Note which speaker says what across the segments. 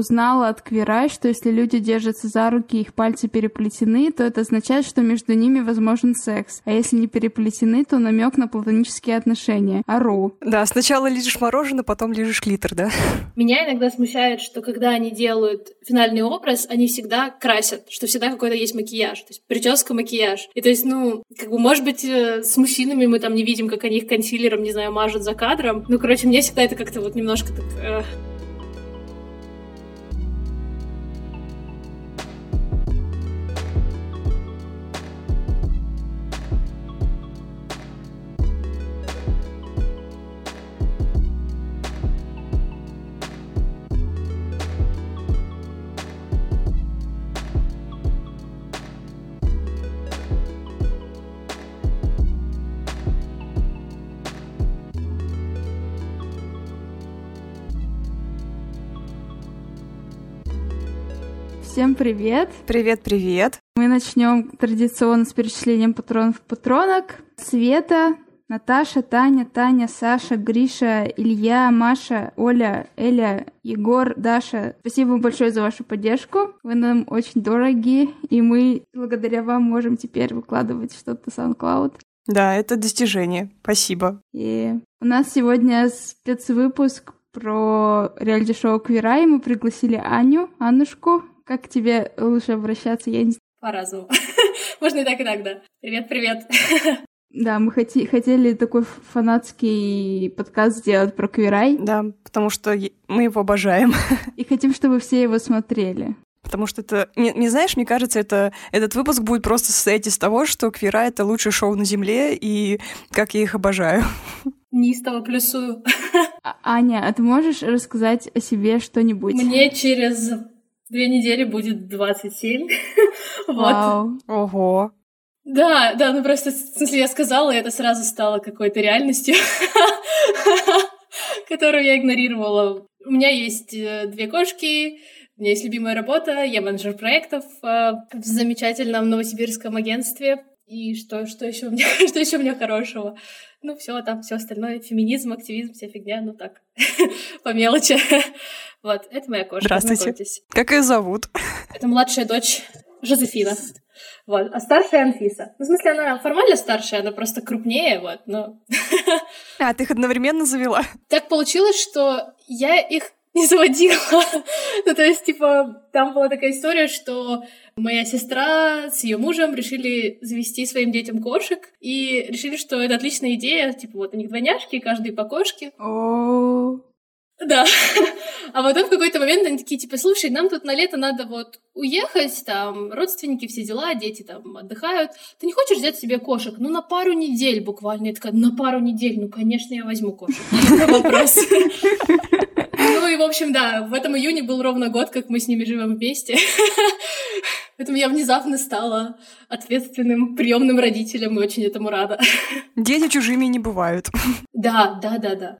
Speaker 1: узнала от Квирай, что если люди держатся за руки, их пальцы переплетены, то это означает, что между ними возможен секс. А если не переплетены, то намек на платонические отношения. Ару.
Speaker 2: Да, сначала лежишь мороженое, потом лежишь клитор, да?
Speaker 3: Меня иногда смущает, что когда они делают финальный образ, они всегда красят, что всегда какой-то есть макияж. То есть прическа, макияж. И то есть, ну, как бы, может быть, э, с мужчинами мы там не видим, как они их консилером, не знаю, мажут за кадром. Ну, короче, мне всегда это как-то вот немножко так... Э,
Speaker 1: Всем привет!
Speaker 2: Привет-привет!
Speaker 1: Мы начнем традиционно с перечислением патронов-патронок. Света, Наташа, Таня, Таня, Саша, Гриша, Илья, Маша, Оля, Эля, Егор, Даша. Спасибо вам большое за вашу поддержку. Вы нам очень дороги, и мы благодаря вам можем теперь выкладывать что-то в SoundCloud.
Speaker 2: Да, это достижение. Спасибо.
Speaker 1: И у нас сегодня спецвыпуск про реалити-шоу Квира, и мы пригласили Аню, Аннушку, как к тебе лучше обращаться? Я не
Speaker 3: По-разному. Можно и так, и так, да. Привет-привет.
Speaker 1: Да, мы хоти- хотели такой фанатский подкаст сделать про Квирай.
Speaker 2: Да, потому что мы его обожаем.
Speaker 1: И хотим, чтобы все его смотрели.
Speaker 2: Потому что это... Не, не знаешь, мне кажется, это, этот выпуск будет просто состоять из того, что Квира — это лучшее шоу на Земле, и как я их обожаю.
Speaker 3: Неистово плюсую.
Speaker 1: А, Аня, а ты можешь рассказать о себе что-нибудь?
Speaker 3: Мне через две недели будет 27.
Speaker 1: Вау.
Speaker 3: вот.
Speaker 2: Ого.
Speaker 3: Да, да, ну просто, в смысле, я сказала, и это сразу стало какой-то реальностью, которую я игнорировала. У меня есть э, две кошки, у меня есть любимая работа, я менеджер проектов э, в замечательном новосибирском агентстве. И что, что еще у меня, что еще у меня хорошего? Ну, все, там все остальное, феминизм, активизм, вся фигня, ну так, по мелочи. Вот, это моя кошка.
Speaker 2: Здравствуйте. Как ее зовут?
Speaker 3: Это младшая дочь Жозефина. Вот. А старшая Анфиса. Ну, в смысле, она формально старшая, она просто крупнее, вот, но...
Speaker 2: А, ты их одновременно завела?
Speaker 3: Так получилось, что я их не заводила. ну, то есть, типа, там была такая история, что моя сестра с ее мужем решили завести своим детям кошек и решили, что это отличная идея. Типа, вот у них двойняшки, каждый по кошке. Да. А потом в какой-то момент они такие, типа, слушай, нам тут на лето надо вот уехать, там, родственники, все дела, дети там отдыхают. Ты не хочешь взять себе кошек? Ну, на пару недель буквально. Я такая, на пару недель? Ну, конечно, я возьму кошек. Вопрос. Ну и, в общем, да, в этом июне был ровно год, как мы с ними живем вместе. Поэтому я внезапно стала ответственным приемным родителем и очень этому рада.
Speaker 2: Дети чужими не бывают.
Speaker 3: Да, да, да, да.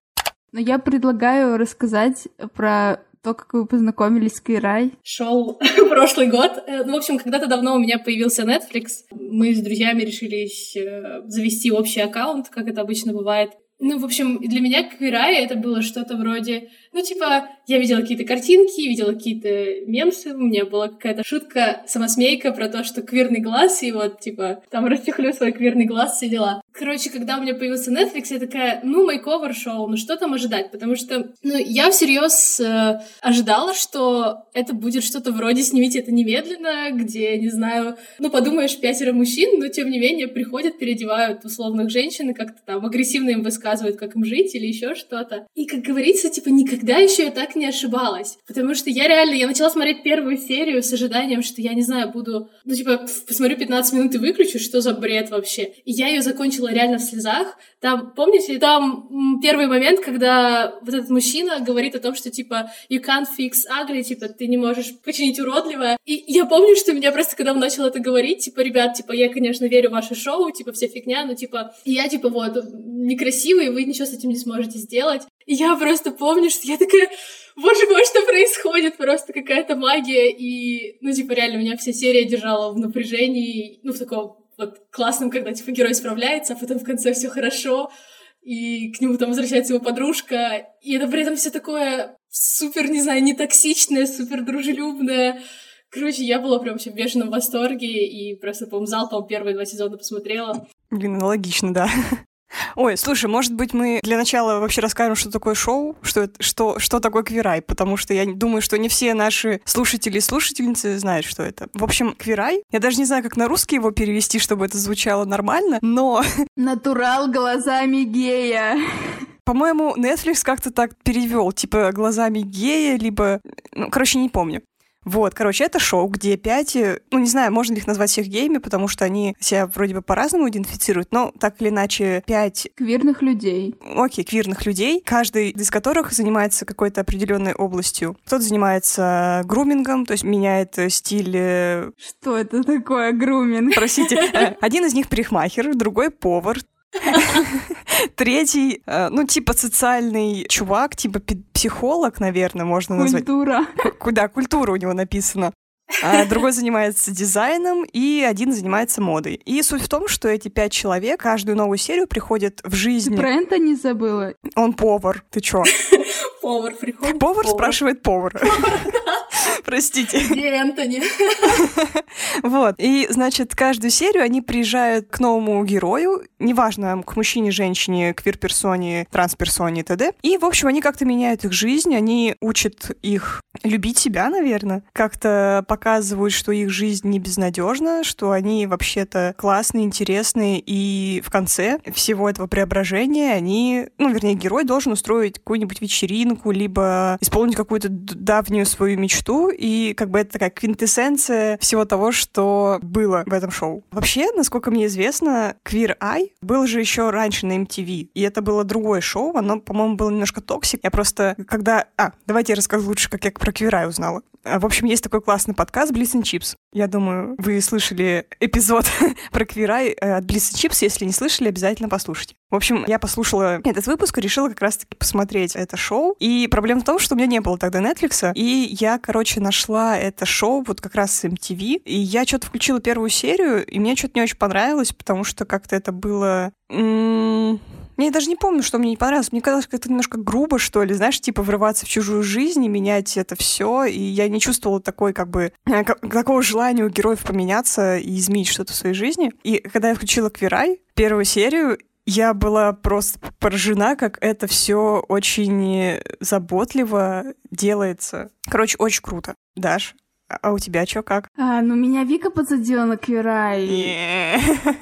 Speaker 1: Но я предлагаю рассказать про то, как вы познакомились с Кирай.
Speaker 3: Шел прошлый год. Э, ну, в общем, когда-то давно у меня появился Netflix. Мы с друзьями решились э, завести общий аккаунт, как это обычно бывает. Ну, в общем, для меня Квирай это было что-то вроде... Ну, типа, я видела какие-то картинки, видела какие-то мемсы, у меня была какая-то шутка, самосмейка про то, что квирный глаз, и вот, типа, там расчехлю свой квирный глаз, все дела. Короче, когда у меня появился Netflix, я такая, ну, мейковер шоу, ну что там ожидать? Потому что, ну, я всерьез э, ожидала, что это будет что-то вроде «Снимите это немедленно», где, не знаю, ну, подумаешь, пятеро мужчин, но, тем не менее, приходят, переодевают условных женщин и как-то там агрессивно им высказывают как им жить или еще что-то. И, как говорится, типа, никогда еще я так не ошибалась. Потому что я реально, я начала смотреть первую серию с ожиданием, что я, не знаю, буду, ну, типа, посмотрю 15 минут и выключу, что за бред вообще. И я ее закончила реально в слезах. Там, помните, там первый момент, когда вот этот мужчина говорит о том, что, типа, you can't fix ugly, типа, ты не можешь починить уродливое. И я помню, что меня просто, когда он начал это говорить, типа, ребят, типа, я, конечно, верю в ваше шоу, типа, вся фигня, но, типа, я, типа, вот, некрасивый вы ничего с этим не сможете сделать. Я просто помню, что я такая, боже мой, что происходит? Просто какая-то магия. И, ну, типа, реально, меня вся серия держала в напряжении, ну, в таком вот классном, когда, типа, герой справляется, а потом в конце все хорошо, и к нему там возвращается его подружка, и это при этом все такое супер, не знаю, не токсичная, супер дружелюбная. Короче, я была прям вообще в бешеном восторге и просто, по-моему, залпом первые два сезона посмотрела.
Speaker 2: Блин, аналогично, да. Ой, слушай, может быть, мы для начала вообще расскажем, что такое шоу, что, что, что такое квирай, потому что я думаю, что не все наши слушатели и слушательницы знают, что это. В общем, квирай, я даже не знаю, как на русский его перевести, чтобы это звучало нормально, но...
Speaker 1: Натурал глазами гея.
Speaker 2: По-моему, Netflix как-то так перевел, типа глазами гея, либо... Ну, короче, не помню. Вот, короче, это шоу, где пять, э, ну, не знаю, можно ли их назвать всех геями, потому что они себя вроде бы по-разному идентифицируют, но так или иначе пять...
Speaker 1: Квирных людей.
Speaker 2: Окей, квирных людей, каждый из которых занимается какой-то определенной областью. Кто-то занимается грумингом, то есть меняет э, стиль... Э,
Speaker 1: что это такое груминг?
Speaker 2: Простите. Один из них парикмахер, другой повар, Третий, э, ну, типа социальный чувак, типа психолог, наверное, можно назвать.
Speaker 1: Культура.
Speaker 2: Куда культура у него написана. А другой занимается дизайном, и один занимается модой. И суть в том, что эти пять человек каждую новую серию приходят в жизнь.
Speaker 1: Ты про Энтони забыла?
Speaker 2: Он повар. Ты чё?
Speaker 3: Повар приходит.
Speaker 2: Повар спрашивает повара. Простите.
Speaker 3: Где Энтони?
Speaker 2: Вот. И, значит, каждую серию они приезжают к новому герою, неважно, к мужчине, женщине, квир-персоне, трансперсоне и т.д. И, в общем, они как-то меняют их жизнь, они учат их любить себя, наверное, как-то показывают, что их жизнь не безнадежна, что они вообще-то классные, интересные, и в конце всего этого преображения они, ну, вернее, герой должен устроить какую-нибудь вечеринку, либо исполнить какую-то давнюю свою мечту, и как бы это такая квинтэссенция всего того, что было в этом шоу. Вообще, насколько мне известно, Queer Eye был же еще раньше на MTV, и это было другое шоу, оно, по-моему, было немножко toxic. Я просто, когда... А, давайте я расскажу лучше, как я про Queer Eye узнала. А, в общем, есть такой классный подкаст and Chips. Я думаю, вы слышали эпизод про Queer Eye от and Chips. Если не слышали, обязательно послушайте. В общем, я послушала этот выпуск и решила как раз-таки посмотреть это шоу. И проблема в том, что у меня не было тогда Netflix, и я, короче, нашла это шоу вот как раз с MTV, и я что-то включила первую серию, и мне что-то не очень понравилось, потому что как-то это было... Я даже не помню, что мне не понравилось. Мне казалось, как-то немножко грубо, что ли, знаешь, типа врываться в чужую жизнь и менять это все. И я не чувствовала такой, как бы, такого желания у героев поменяться и изменить что-то в своей жизни. И когда я включила Квирай, первую серию, я была просто поражена, как это все очень заботливо делается. Короче, очень круто. Даш, а у тебя что, как?
Speaker 1: А, ну меня Вика подсадила на Квирай.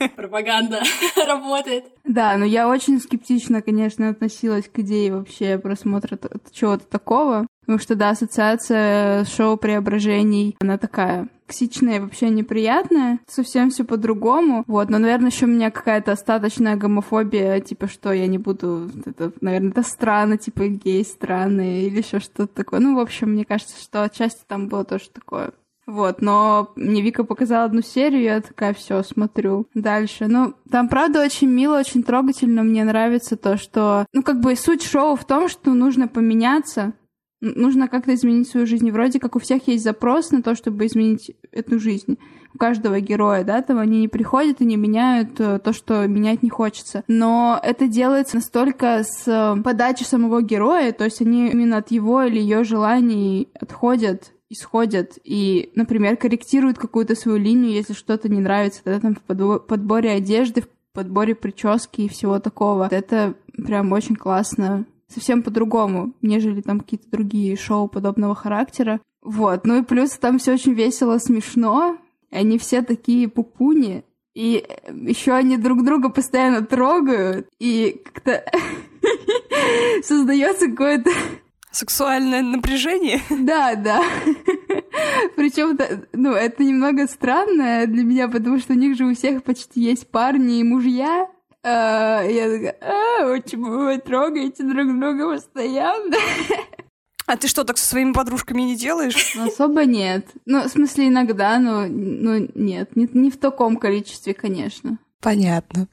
Speaker 3: Пропаганда работает.
Speaker 1: Да, но я очень скептично, конечно, относилась к идее вообще просмотра чего-то такого. Потому что, да, ассоциация шоу преображений, она такая токсичная, вообще неприятная, совсем все по-другому. Вот, но, наверное, еще у меня какая-то остаточная гомофобия, типа, что я не буду, это, наверное, это странно, типа, гей странные или еще что-то такое. Ну, в общем, мне кажется, что отчасти там было тоже такое. Вот, но мне Вика показала одну серию, я такая, все, смотрю дальше. Ну, там, правда, очень мило, очень трогательно. Мне нравится то, что... Ну, как бы суть шоу в том, что нужно поменяться, нужно как-то изменить свою жизнь. вроде как у всех есть запрос на то, чтобы изменить эту жизнь. У каждого героя, да, там они не приходят и не меняют э, то, что менять не хочется. Но это делается настолько с э, подачи самого героя, то есть они именно от его или ее желаний отходят исходят и, например, корректируют какую-то свою линию, если что-то не нравится, тогда там в подборе одежды, в подборе прически и всего такого. Это прям очень классно совсем по-другому, нежели там какие-то другие шоу подобного характера. Вот, ну и плюс там все очень весело, смешно. Они все такие пупуни, и еще они друг друга постоянно трогают, и как-то создается какое-то
Speaker 2: Сексуальное напряжение?
Speaker 1: Да, да. Причем, ну, это немного странно для меня, потому что у них же у всех почти есть парни и мужья. А, я такая, а, почему вы трогаете друг друга постоянно?
Speaker 2: А ты что, так со своими подружками не делаешь?
Speaker 1: Ну, особо нет. Ну, в смысле, иногда, но ну, нет. Не, не в таком количестве, конечно.
Speaker 2: Понятно.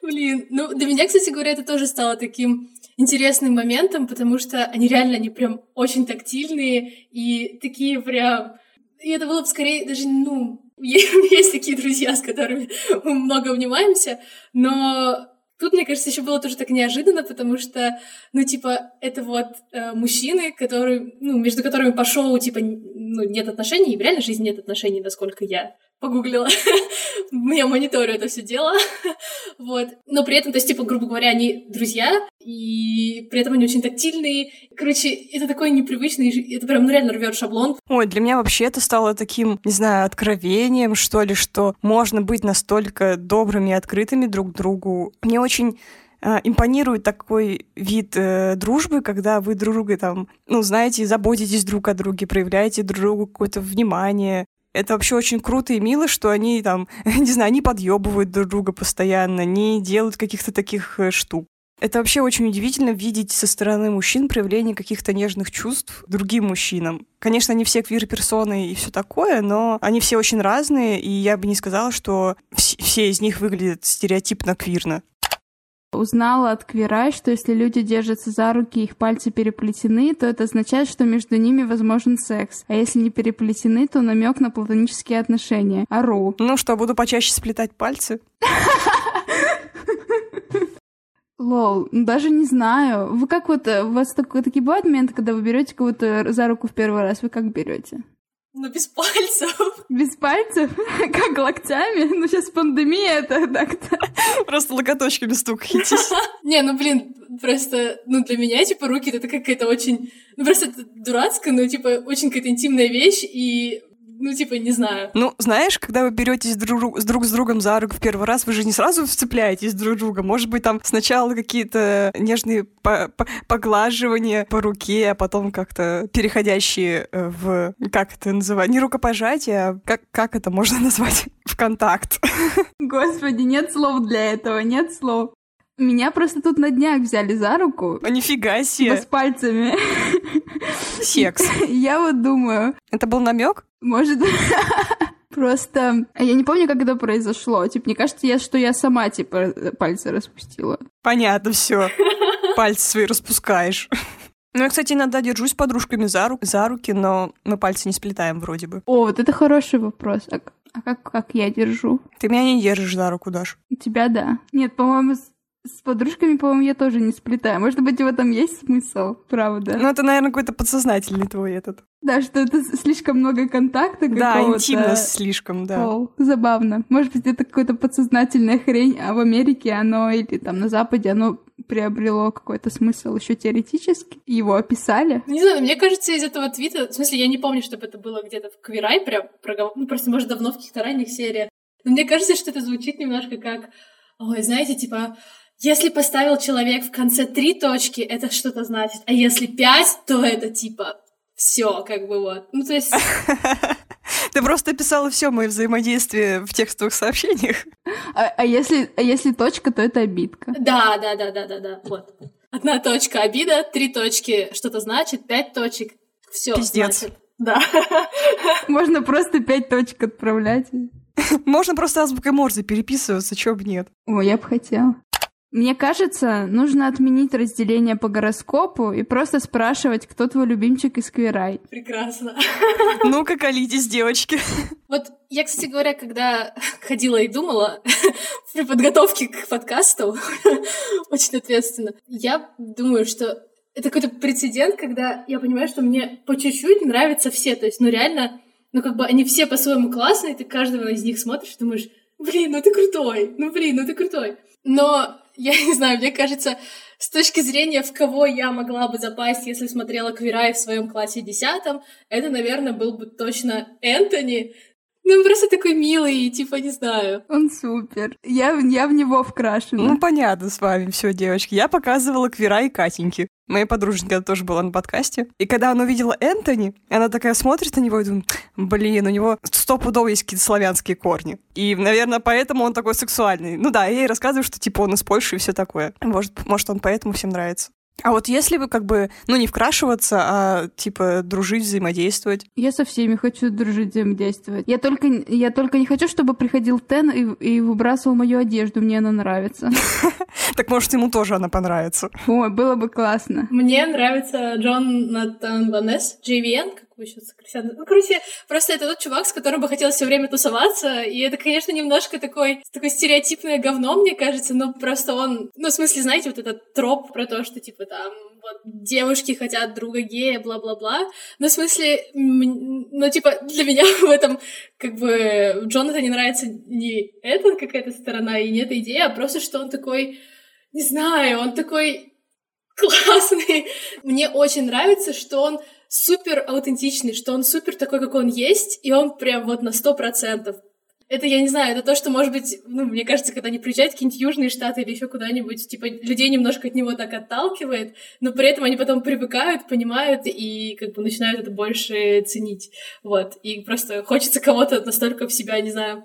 Speaker 3: Блин, ну, для меня, кстати говоря, это тоже стало таким интересным моментом, потому что они реально, они прям очень тактильные и такие прям... И это было бы скорее даже, ну, есть такие друзья, с которыми мы много обнимаемся, но Тут, мне кажется, еще было тоже так неожиданно, потому что, ну, типа, это вот э, мужчины, которые, ну, между которыми по шоу, типа, ну, нет отношений, и в реальной жизни нет отношений, насколько я погуглила. Я мониторю это все дело. вот. Но при этом, то есть, типа, грубо говоря, они друзья, и при этом они очень тактильные. Короче, это такой непривычный, это прям ну, реально рвет шаблон.
Speaker 2: Ой, для меня вообще это стало таким, не знаю, откровением, что ли, что можно быть настолько добрыми и открытыми друг другу. Мне очень э, импонирует такой вид э, дружбы, когда вы друг друга там, ну, знаете, заботитесь друг о друге, проявляете друг другу какое-то внимание. Это вообще очень круто и мило, что они там, не знаю, не подъебывают друг друга постоянно, не делают каких-то таких э, штук. Это вообще очень удивительно видеть со стороны мужчин проявление каких-то нежных чувств другим мужчинам. Конечно, они все квир-персоны и все такое, но они все очень разные, и я бы не сказала, что все из них выглядят стереотипно квирно.
Speaker 1: Узнала от Квирай, что если люди держатся за руки и их пальцы переплетены, то это означает, что между ними возможен секс. А если не переплетены, то намек на платонические отношения. Ару.
Speaker 2: Ну что, буду почаще сплетать пальцы?
Speaker 1: Лол, ну даже не знаю. Вы как вот, у вас такой, такие бывают моменты, когда вы берете кого-то за руку в первый раз, вы как берете?
Speaker 3: Ну, без пальцев.
Speaker 1: Без пальцев? Как локтями? Ну, сейчас пандемия, это так-то.
Speaker 2: Просто локоточками стукаетесь.
Speaker 3: Не, ну, блин, просто, ну, для меня, типа, руки — это какая-то очень... Ну, просто дурацкая, но, типа, очень какая-то интимная вещь, и ну, типа, не знаю.
Speaker 2: Ну, знаешь, когда вы беретесь друг, с друг с другом за руку в первый раз, вы же не сразу вцепляетесь друг друга. Может быть, там сначала какие-то нежные по по поглаживания по руке, а потом как-то переходящие э, в... Как это называть? Не рукопожатие, а как, как это можно назвать? В контакт.
Speaker 1: Господи, нет слов для этого, нет слов. Меня просто тут на днях взяли за руку.
Speaker 2: А нифига себе.
Speaker 1: С пальцами.
Speaker 2: Секс.
Speaker 1: Я вот думаю.
Speaker 2: Это был намек?
Speaker 1: Может, Просто я не помню, как это произошло. Типа, мне кажется, я, что я сама, типа, пальцы распустила.
Speaker 2: Понятно, все. Пальцы свои распускаешь. Ну, я, кстати, иногда держусь подружками за, ру- за руки, но мы пальцы не сплетаем вроде бы.
Speaker 1: О, вот это хороший вопрос. А, а как, как я держу?
Speaker 2: Ты меня не держишь за руку, Даш.
Speaker 1: Тебя да. Нет, по-моему, с подружками, по-моему, я тоже не сплетаю. Может быть, в этом есть смысл, правда?
Speaker 2: Ну, это, наверное, какой-то подсознательный твой этот.
Speaker 1: Да, что это слишком много контакта
Speaker 2: Да, интимность слишком, да.
Speaker 1: О, забавно. Может быть, это какая-то подсознательная хрень, а в Америке оно или там на Западе оно приобрело какой-то смысл еще теоретически. Его описали.
Speaker 3: Не знаю, мне кажется, из этого твита... В смысле, я не помню, чтобы это было где-то в Квирай прям проговор... Ну, просто, может, давно в каких-то ранних сериях. Но мне кажется, что это звучит немножко как... Ой, знаете, типа, если поставил человек в конце три точки, это что-то значит. А если пять, то это типа все, как бы вот. Ну, то есть...
Speaker 2: Ты просто описала все мои взаимодействия в текстовых сообщениях.
Speaker 1: А, а, если, а если точка, то это обидка.
Speaker 3: Да, да, да, да, да, да. Вот. Одна точка обида, три точки что-то значит, пять точек все
Speaker 2: Пиздец.
Speaker 3: значит. Да.
Speaker 1: Можно просто пять точек отправлять.
Speaker 2: Можно просто азбукой Морзе переписываться, чё бы нет.
Speaker 1: О, я бы хотела. Мне кажется, нужно отменить разделение по гороскопу и просто спрашивать, кто твой любимчик из Квирай.
Speaker 3: Прекрасно.
Speaker 2: Ну-ка, колитесь, девочки.
Speaker 3: Вот я, кстати говоря, когда ходила и думала при подготовке к подкасту, очень ответственно, я думаю, что это какой-то прецедент, когда я понимаю, что мне по чуть-чуть нравятся все. То есть, ну реально, ну как бы они все по-своему классные, ты каждого из них смотришь и думаешь, блин, ну ты крутой, ну блин, ну ты крутой. Но я не знаю, мне кажется, с точки зрения, в кого я могла бы запасть, если смотрела Квирай в своем классе десятом, это, наверное, был бы точно Энтони. Ну, он просто такой милый, типа, не знаю.
Speaker 1: Он супер. Я, я в него вкрашена.
Speaker 2: Ну, понятно с вами все, девочки. Я показывала Квира и Катеньки. Моя подруженька тоже была на подкасте. И когда она увидела Энтони, она такая смотрит на него и думает, блин, у него стопудово есть какие-то славянские корни. И, наверное, поэтому он такой сексуальный. Ну да, я ей рассказываю, что типа он из Польши и все такое. Может, может он поэтому всем нравится. А вот если бы как бы, ну, не вкрашиваться, а типа дружить, взаимодействовать.
Speaker 1: Я со всеми хочу дружить, взаимодействовать. Я только, я только не хочу, чтобы приходил Тен и, и выбрасывал мою одежду. Мне она нравится.
Speaker 2: Так может, ему тоже она понравится.
Speaker 1: Ой, было бы классно.
Speaker 3: Мне нравится Джон Натан Ванес, JVN, счет Кристиан. Ну, короче, просто это тот чувак, с которым бы хотелось все время тусоваться, и это, конечно, немножко такой, такое стереотипное говно, мне кажется, но просто он, ну, в смысле, знаете, вот этот троп про то, что, типа, там, вот, девушки хотят друга гея, бла-бла-бла. Ну, в смысле, ну, типа, для меня в этом, как бы, Джонатан не нравится не эта какая-то сторона и не эта идея, а просто, что он такой, не знаю, он такой классный. Мне очень нравится, что он супер аутентичный, что он супер такой, как он есть, и он прям вот на сто процентов. Это, я не знаю, это то, что, может быть, ну, мне кажется, когда они приезжают в какие-нибудь южные штаты или еще куда-нибудь, типа, людей немножко от него так отталкивает, но при этом они потом привыкают, понимают и как бы начинают это больше ценить. Вот. И просто хочется кого-то настолько в себя, не знаю,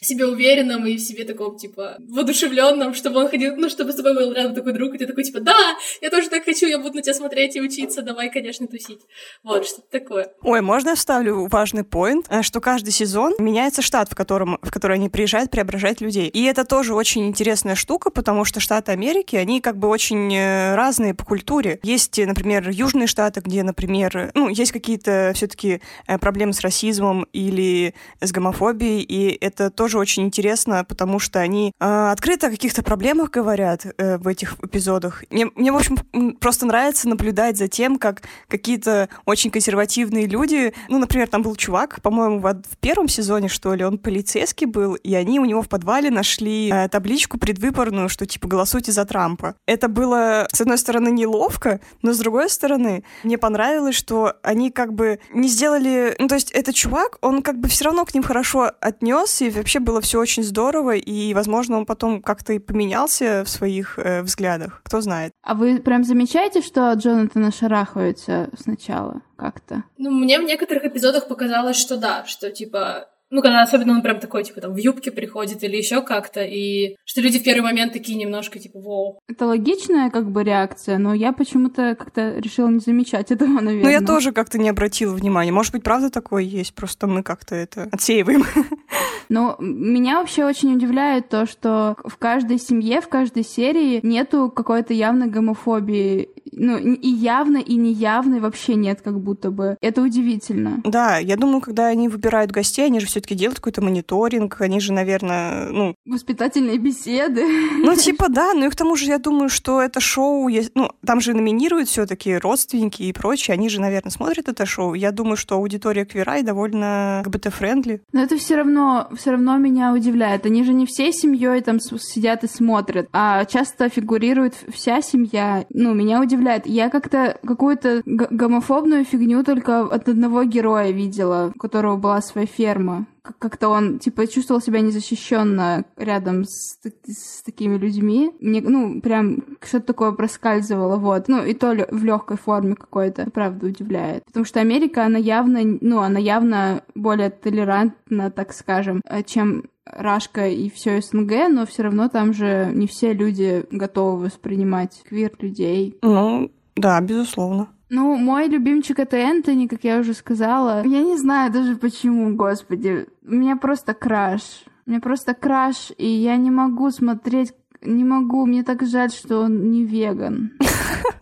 Speaker 3: себе уверенном и в себе таком, типа, воодушевленном, чтобы он ходил, ну, чтобы с тобой был рядом такой друг, и ты такой, типа, да, я тоже так хочу, я буду на тебя смотреть и учиться, давай, конечно, тусить. Вот, что-то такое.
Speaker 2: Ой, можно я вставлю важный поинт, э, что каждый сезон меняется штат, в котором, в который они приезжают преображать людей. И это тоже очень интересная штука, потому что штаты Америки, они как бы очень э, разные по культуре. Есть, например, южные штаты, где, например, ну, есть какие-то все-таки э, проблемы с расизмом или с гомофобией, и это тоже очень интересно, потому что они э, открыто о каких-то проблемах говорят э, в этих эпизодах. Мне, мне, в общем, просто нравится наблюдать за тем, как какие-то очень консервативные люди, ну, например, там был чувак, по-моему, в, в первом сезоне, что ли, он полицейский был, и они у него в подвале нашли э, табличку предвыборную, что, типа, голосуйте за Трампа. Это было, с одной стороны, неловко, но с другой стороны, мне понравилось, что они как бы не сделали... Ну, то есть этот чувак, он как бы все равно к ним хорошо отнесся и вообще было все очень здорово, и, возможно, он потом как-то и поменялся в своих э, взглядах. Кто знает.
Speaker 1: А вы прям замечаете, что Джонатана шарахаются сначала как-то?
Speaker 3: Ну, мне в некоторых эпизодах показалось, что да, что типа ну, когда особенно он прям такой, типа, там, в юбке приходит или еще как-то, и что люди в первый момент такие немножко, типа, воу.
Speaker 1: Это логичная, как бы, реакция, но я почему-то как-то решила не замечать этого, наверное.
Speaker 2: Ну, я тоже как-то не обратила внимания. Может быть, правда такое есть, просто мы как-то это отсеиваем.
Speaker 1: Но меня вообще очень удивляет то, что в каждой семье, в каждой серии нету какой-то явной гомофобии. Ну, и явно, и неявной вообще нет, как будто бы. Это удивительно.
Speaker 2: Да, я думаю, когда они выбирают гостей, они же все-таки делают какой-то мониторинг, они же, наверное, ну...
Speaker 1: Воспитательные беседы.
Speaker 2: Ну, типа, да, ну и к тому же я думаю, что это шоу, ну, там же номинируют все-таки родственники и прочее, они же, наверное, смотрят это шоу. Я думаю, что аудитория Queer Eye довольно ЛГБТ- friendly.
Speaker 1: Но это все равно, все равно меня удивляет. Они же не всей семьей там сидят и смотрят, а часто фигурирует вся семья. Ну, меня удивляет. Я как-то какую-то гомофобную фигню только от одного героя видела, у которого была своя ферма как-то он, типа, чувствовал себя незащищенно рядом с, с такими людьми. Мне, ну, прям что-то такое проскальзывало, вот. Ну, и то в легкой форме какой-то, правда, удивляет. Потому что Америка, она явно, ну, она явно более толерантна, так скажем, э, чем Рашка и все СНГ, но все равно там же не все люди готовы воспринимать квир людей.
Speaker 2: Ну, да, безусловно.
Speaker 1: Ну, мой любимчик это Энтони, как я уже сказала. Я не знаю даже почему, господи. У меня просто краш. У меня просто краш, и я не могу смотреть не могу, мне так жаль, что он не веган.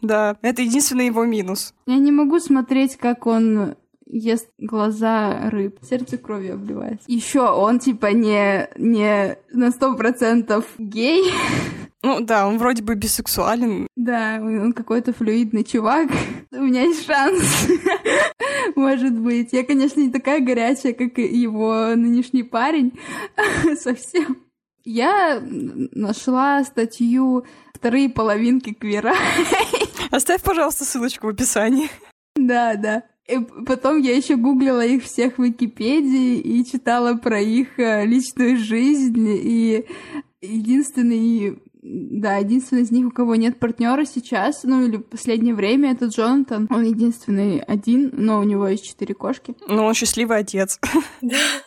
Speaker 2: Да, это единственный его минус.
Speaker 1: Я не могу смотреть, как он ест глаза рыб. Сердце кровью обливается. Еще он типа не, не на сто процентов гей.
Speaker 2: Ну да, он вроде бы бисексуален.
Speaker 1: Да, он какой-то флюидный чувак. У меня есть шанс. Может быть. Я, конечно, не такая горячая, как его нынешний парень. Совсем. Я нашла статью «Вторые половинки квера».
Speaker 2: Оставь, пожалуйста, ссылочку в описании.
Speaker 1: Да, да. И потом я еще гуглила их всех в Википедии и читала про их э, личную жизнь. И единственный да, единственный из них, у кого нет партнера сейчас, ну или в последнее время, это Джонатан. Он единственный один, но у него есть четыре кошки.
Speaker 2: Ну, он счастливый отец.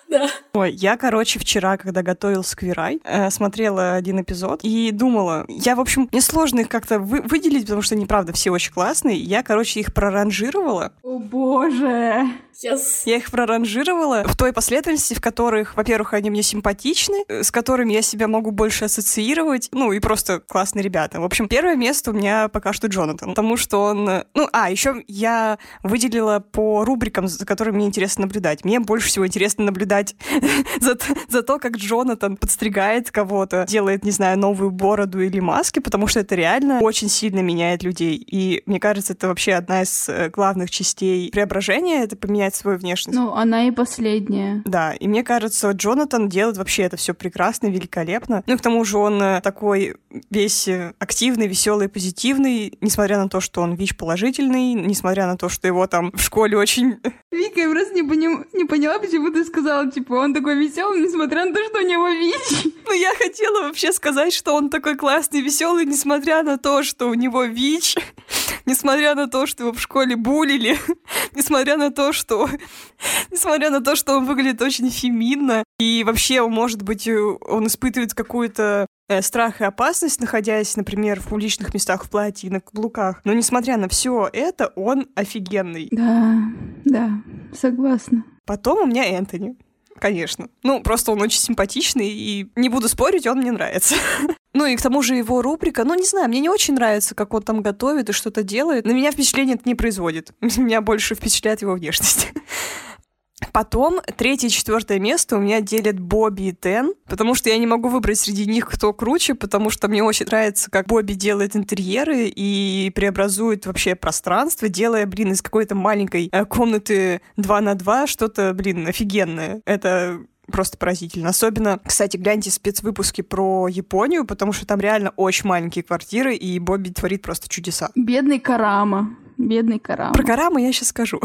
Speaker 3: Да.
Speaker 2: Ой, я, короче, вчера, когда готовился к Вирай, э, смотрела один эпизод и думала, я, в общем, мне сложно их как-то вы- выделить, потому что они, правда, все очень классные. Я, короче, их проранжировала.
Speaker 1: О боже!
Speaker 3: Yes.
Speaker 2: Я их проранжировала в той последовательности, в которых, во-первых, они мне симпатичны, э, с которыми я себя могу больше ассоциировать, ну и просто классные ребята. В общем, первое место у меня пока что Джонатан, потому что он... э, Ну, а, еще я выделила по рубрикам, за которыми мне интересно наблюдать. Мне больше всего интересно наблюдать за, т- за то, как Джонатан подстригает кого-то, делает, не знаю, новую бороду или маски, потому что это реально очень сильно меняет людей. И мне кажется, это вообще одна из э, главных частей преображения, это поменять свою внешность.
Speaker 1: Ну, она и последняя.
Speaker 2: Да, и мне кажется, Джонатан делает вообще это все прекрасно, великолепно. Ну и к тому же он э, такой весь э, активный, веселый, позитивный, несмотря на то, что он ВИЧ-положительный, несмотря на то, что его там в школе очень...
Speaker 1: Вика, я просто не, поним- не поняла, почему ты сказала, типа, он такой веселый, несмотря на то, что у него ВИЧ.
Speaker 2: Ну я хотела вообще сказать, что он такой классный, веселый, несмотря на то, что у него ВИЧ, несмотря на то, что его в школе булили, несмотря на то, что... Несмотря на то, что он выглядит очень феминно, и вообще, может быть, э, он испытывает какую-то э, страх и опасность, находясь, например, в публичных местах в платье на каблуках. Но несмотря на все это, он офигенный.
Speaker 1: Да, да, согласна.
Speaker 2: Потом у меня Энтони. Конечно. Ну, просто он очень симпатичный, и не буду спорить, он мне нравится. Ну и к тому же его рубрика, ну не знаю, мне не очень нравится, как он там готовит и что-то делает. На меня впечатление это не производит. Меня больше впечатляет его внешность. Потом третье и четвертое место у меня делят Бобби и Тен, потому что я не могу выбрать среди них, кто круче, потому что мне очень нравится, как Бобби делает интерьеры и преобразует вообще пространство, делая, блин, из какой-то маленькой э, комнаты 2 на 2 что-то, блин, офигенное. Это просто поразительно. Особенно, кстати, гляньте спецвыпуски про Японию, потому что там реально очень маленькие квартиры, и Бобби творит просто чудеса.
Speaker 1: Бедный Карама. Бедный Карама.
Speaker 2: Про Карама я сейчас скажу.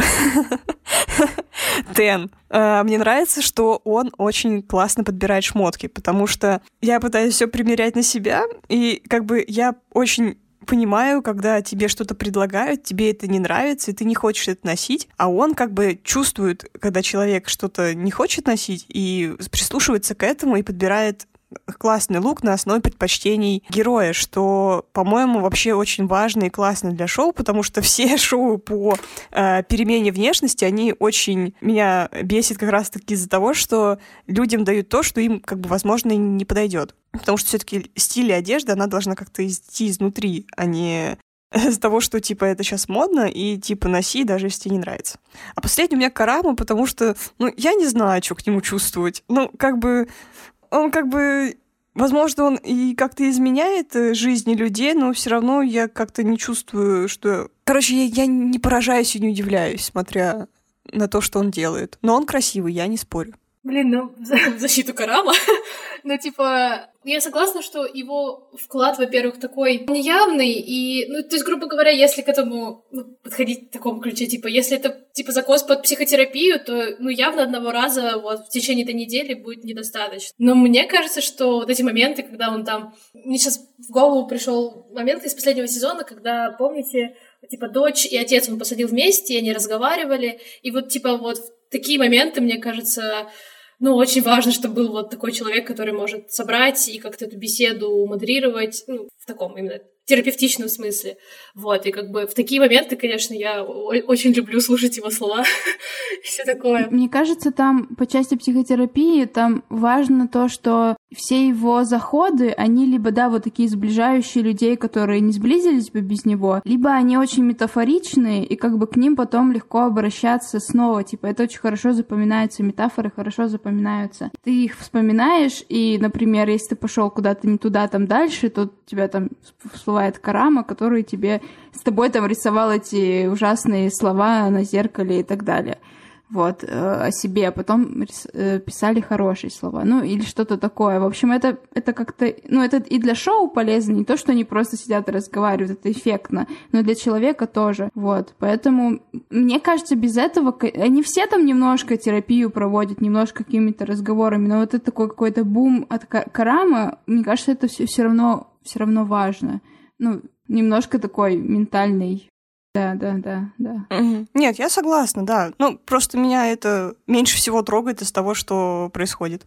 Speaker 2: Тен. Э, Мне нравится, что он очень классно подбирает шмотки, потому что я пытаюсь все примерять на себя, и как бы я очень понимаю, когда тебе что-то предлагают, тебе это не нравится, и ты не хочешь это носить, а он как бы чувствует, когда человек что-то не хочет носить, и прислушивается к этому и подбирает классный лук на основе предпочтений героя, что, по-моему, вообще очень важно и классно для шоу, потому что все шоу по э, перемене внешности, они очень меня бесит как раз-таки из-за того, что людям дают то, что им, как бы, возможно, не подойдет. Потому что все-таки стиль и одежда, она должна как-то идти изнутри, а не из того, что, типа, это сейчас модно, и, типа, носи, даже если тебе не нравится. А последний у меня Карама, потому что, ну, я не знаю, что к нему чувствовать. Ну, как бы, он как бы... Возможно, он и как-то изменяет э, жизни людей, но все равно я как-то не чувствую, что... Короче, я, я не поражаюсь и не удивляюсь, смотря на то, что он делает. Но он красивый, я не спорю.
Speaker 3: Блин, ну, в защиту Карама. ну, типа, я согласна, что его вклад, во-первых, такой неявный, и, ну, то есть, грубо говоря, если к этому ну, подходить в таком ключе, типа, если это, типа, закос под психотерапию, то, ну, явно одного раза вот в течение этой недели будет недостаточно. Но мне кажется, что вот эти моменты, когда он там... Мне сейчас в голову пришел момент из последнего сезона, когда, помните, типа, дочь и отец он посадил вместе, и они разговаривали, и вот, типа, вот такие моменты, мне кажется, ну, очень важно, чтобы был вот такой человек, который может собрать и как-то эту беседу модерировать, ну, в таком именно терапевтичном смысле. Вот, и как бы в такие моменты, конечно, я очень люблю слушать его слова все такое.
Speaker 1: Мне кажется, там по части психотерапии там важно то, что все его заходы, они либо, да, вот такие сближающие людей, которые не сблизились бы без него, либо они очень метафоричные, и как бы к ним потом легко обращаться снова. Типа, это очень хорошо запоминаются, метафоры хорошо запоминаются. Ты их вспоминаешь, и, например, если ты пошел куда-то не туда, там дальше, то тебя там всплывает Карама, который тебе с тобой там рисовал эти ужасные слова на зеркале и так далее вот, э, о себе, а потом э, писали хорошие слова, ну, или что-то такое. В общем, это, это как-то, ну, это и для шоу полезно, не то, что они просто сидят и разговаривают, это эффектно, но для человека тоже, вот. Поэтому, мне кажется, без этого, они все там немножко терапию проводят, немножко какими-то разговорами, но вот это такой какой-то бум от Ка- Карама, мне кажется, это все, все равно, все равно важно. Ну, немножко такой ментальный Да, да, да, да.
Speaker 2: Угу. Нет, я согласна, да. Ну, просто меня это меньше всего трогает из того, что происходит.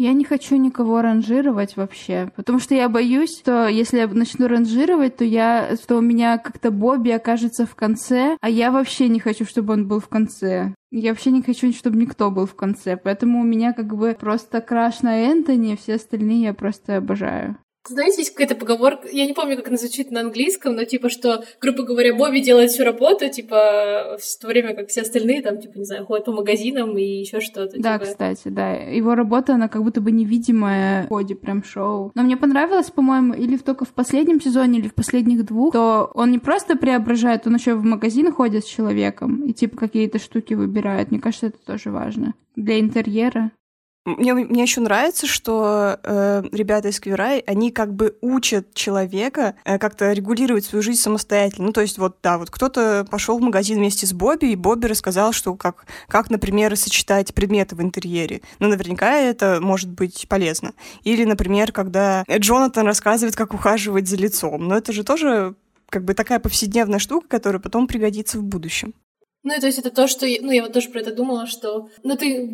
Speaker 1: Я не хочу никого ранжировать вообще, потому что я боюсь, что если я начну ранжировать, то я, что у меня как-то Бобби окажется в конце, а я вообще не хочу, чтобы он был в конце. Я вообще не хочу, чтобы никто был в конце, поэтому у меня как бы просто краш на Энтони, все остальные я просто обожаю.
Speaker 3: Знаете, есть какая-то поговорка, я не помню, как она звучит на английском, но типа, что, грубо говоря, Бобби делает всю работу, типа, в то время как все остальные там, типа, не знаю, ходят по магазинам и еще что-то.
Speaker 1: Да,
Speaker 3: типа.
Speaker 1: кстати, да. Его работа, она как будто бы невидимая в ходе прям шоу. Но мне понравилось, по-моему, или только в последнем сезоне, или в последних двух, то он не просто преображает, он еще в магазин ходит с человеком и, типа, какие-то штуки выбирает. Мне кажется, это тоже важно. Для интерьера.
Speaker 2: Мне, мне еще нравится, что э, ребята из Квирай, они как бы учат человека э, как-то регулировать свою жизнь самостоятельно. Ну, то есть вот, да, вот кто-то пошел в магазин вместе с Бобби, и Бобби рассказал, что как, как, например, сочетать предметы в интерьере. Ну, наверняка это может быть полезно. Или, например, когда Джонатан рассказывает, как ухаживать за лицом. Но это же тоже как бы такая повседневная штука, которая потом пригодится в будущем.
Speaker 3: Ну, и то есть это то, что... Ну, я вот тоже про это думала, что... Ну, ты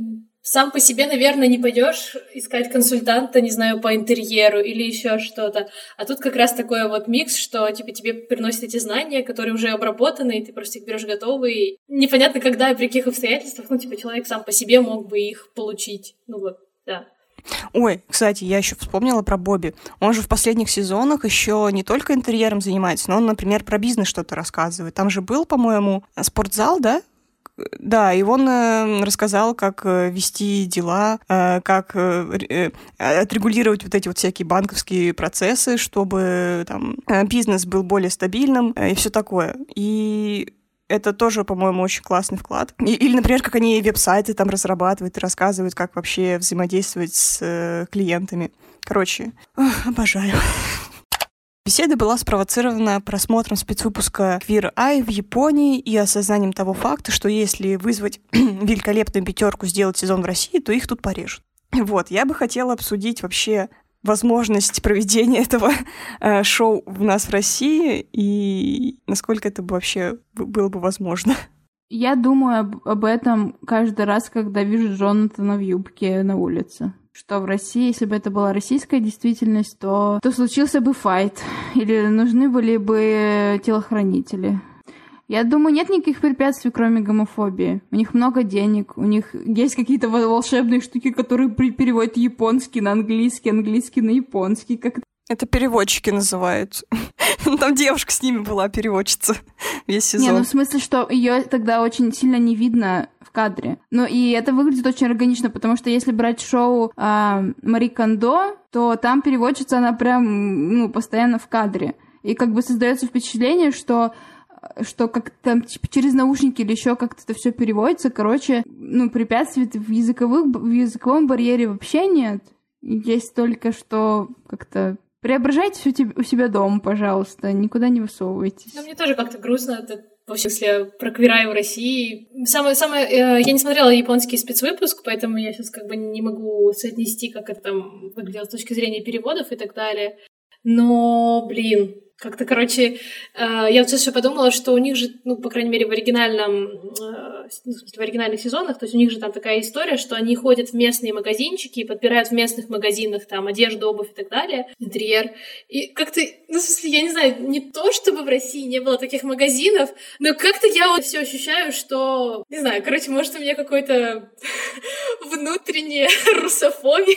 Speaker 3: сам по себе, наверное, не пойдешь искать консультанта, не знаю, по интерьеру или еще что-то. А тут как раз такой вот микс, что типа, тебе приносят эти знания, которые уже обработаны, и ты просто их берешь готовые. Непонятно, когда и при каких обстоятельствах, ну, типа, человек сам по себе мог бы их получить. Ну вот, да.
Speaker 2: Ой, кстати, я еще вспомнила про Бобби. Он же в последних сезонах еще не только интерьером занимается, но он, например, про бизнес что-то рассказывает. Там же был, по-моему, спортзал, да, да, и он э, рассказал, как э, вести дела, э, как отрегулировать вот эти вот всякие банковские процессы, чтобы там бизнес был более стабильным и все такое. И это тоже, по-моему, очень классный вклад. И, или, например, как они веб-сайты там разрабатывают и рассказывают, как вообще взаимодействовать с э, клиентами. Короче, ох, обожаю. Беседа была спровоцирована просмотром спецвыпуска Queer Eye в Японии и осознанием того факта, что если вызвать великолепную пятерку сделать сезон в России, то их тут порежут. Вот, я бы хотела обсудить вообще возможность проведения этого э, шоу в нас в России и насколько это бы вообще было бы возможно.
Speaker 1: Я думаю об, об этом каждый раз, когда вижу Джонатана в юбке на улице что в России, если бы это была российская действительность, то, то случился бы файт, или нужны были бы телохранители. Я думаю, нет никаких препятствий, кроме гомофобии. У них много денег, у них есть какие-то волшебные штуки, которые переводят японский на английский, английский на японский. Как
Speaker 2: это переводчики называют. Там девушка с ними была, переводчица весь сезон.
Speaker 1: Не, ну в смысле, что ее тогда очень сильно не видно в кадре. Ну и это выглядит очень органично, потому что если брать шоу э, Мари Кондо, то там переводчица, она прям, ну, постоянно в кадре. И как бы создается впечатление, что что как там типа, через наушники или еще как-то это все переводится. Короче, ну, препятствий в, языковых, в языковом барьере вообще нет. Есть только что как-то Преображайте у себя дома, пожалуйста, никуда не высовывайтесь.
Speaker 3: Ну, мне тоже как-то грустно, во смысле про квирай в России. Самое, самое, э, я не смотрела японский спецвыпуск, поэтому я сейчас как бы не могу соотнести, как это там выглядело с точки зрения переводов и так далее. Но, блин, как-то, короче, э, я вот сейчас еще подумала, что у них же, ну, по крайней мере, в оригинальном, э, в оригинальных сезонах, то есть у них же там такая история, что они ходят в местные магазинчики и подбирают в местных магазинах там одежду, обувь и так далее, интерьер. И как-то, ну, в смысле, я не знаю, не то, чтобы в России не было таких магазинов, но как-то я вот все ощущаю, что, не знаю, короче, может, у меня какой-то внутренняя русофобия.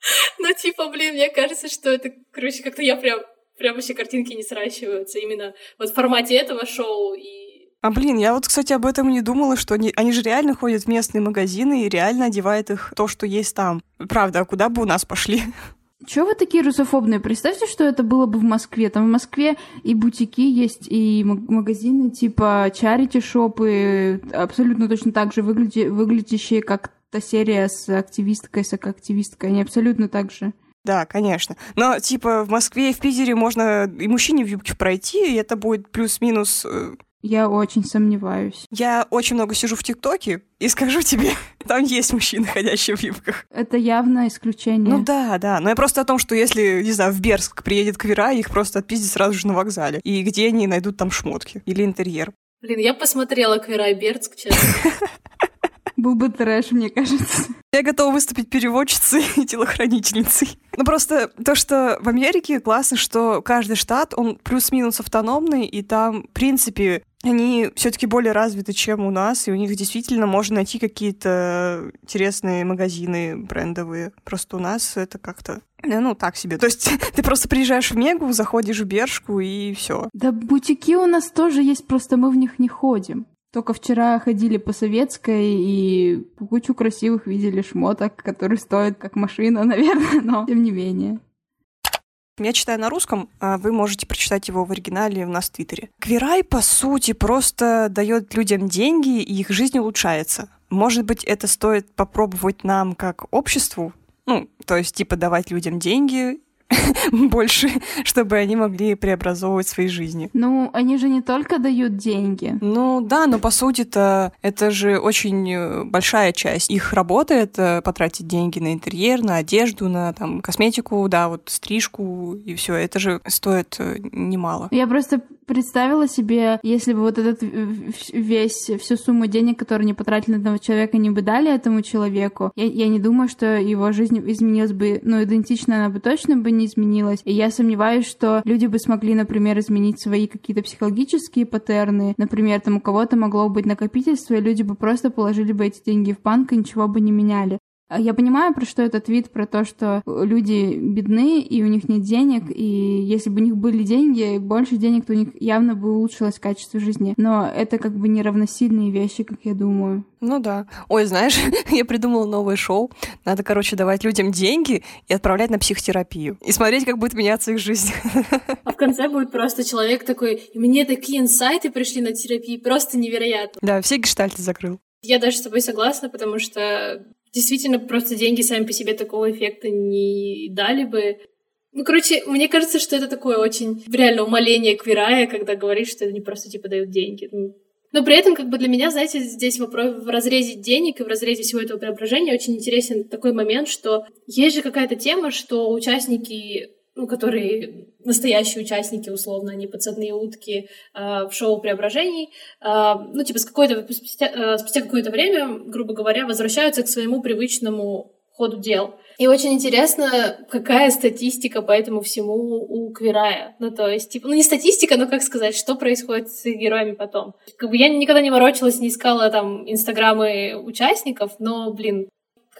Speaker 3: Но, типа, блин, мне кажется, что это, короче, как-то я прям прям вообще картинки не сращиваются именно вот в формате этого шоу и
Speaker 2: а блин, я вот, кстати, об этом не думала, что они, они же реально ходят в местные магазины и реально одевают их то, что есть там. Правда, а куда бы у нас пошли?
Speaker 1: Чего вы такие русофобные? Представьте, что это было бы в Москве. Там в Москве и бутики есть, и магазины типа чарити-шопы, абсолютно точно так же выгляди, выглядящие, как та серия с активисткой, с активисткой. Они абсолютно так же.
Speaker 2: Да, конечно. Но, типа, в Москве и в Питере можно и мужчине в юбке пройти, и это будет плюс-минус э,
Speaker 1: Я очень сомневаюсь.
Speaker 2: Я очень много сижу в ТикТоке и скажу тебе, там есть мужчины, ходящие в юбках.
Speaker 1: Это явно исключение.
Speaker 2: Ну да, да. Но я просто о том, что если, не знаю, в Берск приедет квера, их просто отпиздят сразу же на вокзале. И где они найдут там шмотки или интерьер.
Speaker 3: Блин, я посмотрела Квера и Бердск, честно.
Speaker 1: Был бы трэш, мне кажется.
Speaker 2: Я готова выступить переводчицей и телохранительницей. Ну просто то, что в Америке классно, что каждый штат, он плюс-минус автономный, и там, в принципе, они все-таки более развиты, чем у нас, и у них действительно можно найти какие-то интересные магазины брендовые. Просто у нас это как-то ну, так себе. То есть ты просто приезжаешь в Мегу, заходишь в Бершку и все.
Speaker 1: Да бутики у нас тоже есть, просто мы в них не ходим. Только вчера ходили по советской и кучу красивых видели шмоток, которые стоят как машина, наверное, но тем не менее.
Speaker 2: Я читаю на русском, а вы можете прочитать его в оригинале у нас в Твиттере. Квирай, по сути, просто дает людям деньги, и их жизнь улучшается. Может быть, это стоит попробовать нам как обществу? Ну, то есть, типа, давать людям деньги больше, чтобы они могли преобразовывать свои жизни.
Speaker 1: Ну, они же не только дают деньги.
Speaker 2: Ну да, но по сути-то это же очень э, большая часть их работы, это потратить деньги на интерьер, на одежду, на там косметику, да, вот стрижку и все. Это же стоит э, немало.
Speaker 1: Я просто представила себе, если бы вот этот весь, всю сумму денег, которую они потратили на этого человека, не бы дали этому человеку, я, я не думаю, что его жизнь изменилась бы, ну, идентично она бы точно бы не изменилась. И я сомневаюсь, что люди бы смогли, например, изменить свои какие-то психологические паттерны. Например, там у кого-то могло быть накопительство, и люди бы просто положили бы эти деньги в банк и ничего бы не меняли. А я понимаю, про что этот твит, про то, что люди бедны, и у них нет денег, и если бы у них были деньги, больше денег, то у них явно бы улучшилось качество жизни. Но это как бы неравносильные вещи, как я думаю.
Speaker 2: Ну да. Ой, знаешь, я придумала новое шоу. Надо, короче, давать людям деньги и отправлять на психотерапию. И смотреть, как будет меняться их жизнь.
Speaker 3: А в конце будет просто человек такой, и мне такие инсайты пришли на терапии, просто невероятно.
Speaker 2: Да, все гештальты закрыл.
Speaker 3: Я даже с тобой согласна, потому что Действительно, просто деньги сами по себе такого эффекта не дали бы. Ну, короче, мне кажется, что это такое очень реально умоление квирая, когда говоришь, что они просто типа дают деньги. Ну, но при этом, как бы для меня, знаете, здесь вопрос в разрезе денег и в разрезе всего этого преображения очень интересен такой момент, что есть же какая-то тема, что участники ну, которые настоящие участники, условно, они подсадные утки э, в шоу преображений, э, ну, типа, с какой-то, спустя, э, спустя какое-то время, грубо говоря, возвращаются к своему привычному ходу дел. И очень интересно, какая статистика по этому всему у Квирая. Ну, то есть, типа, ну, не статистика, но, как сказать, что происходит с героями потом. Как бы я никогда не ворочалась, не искала там инстаграмы участников, но, блин,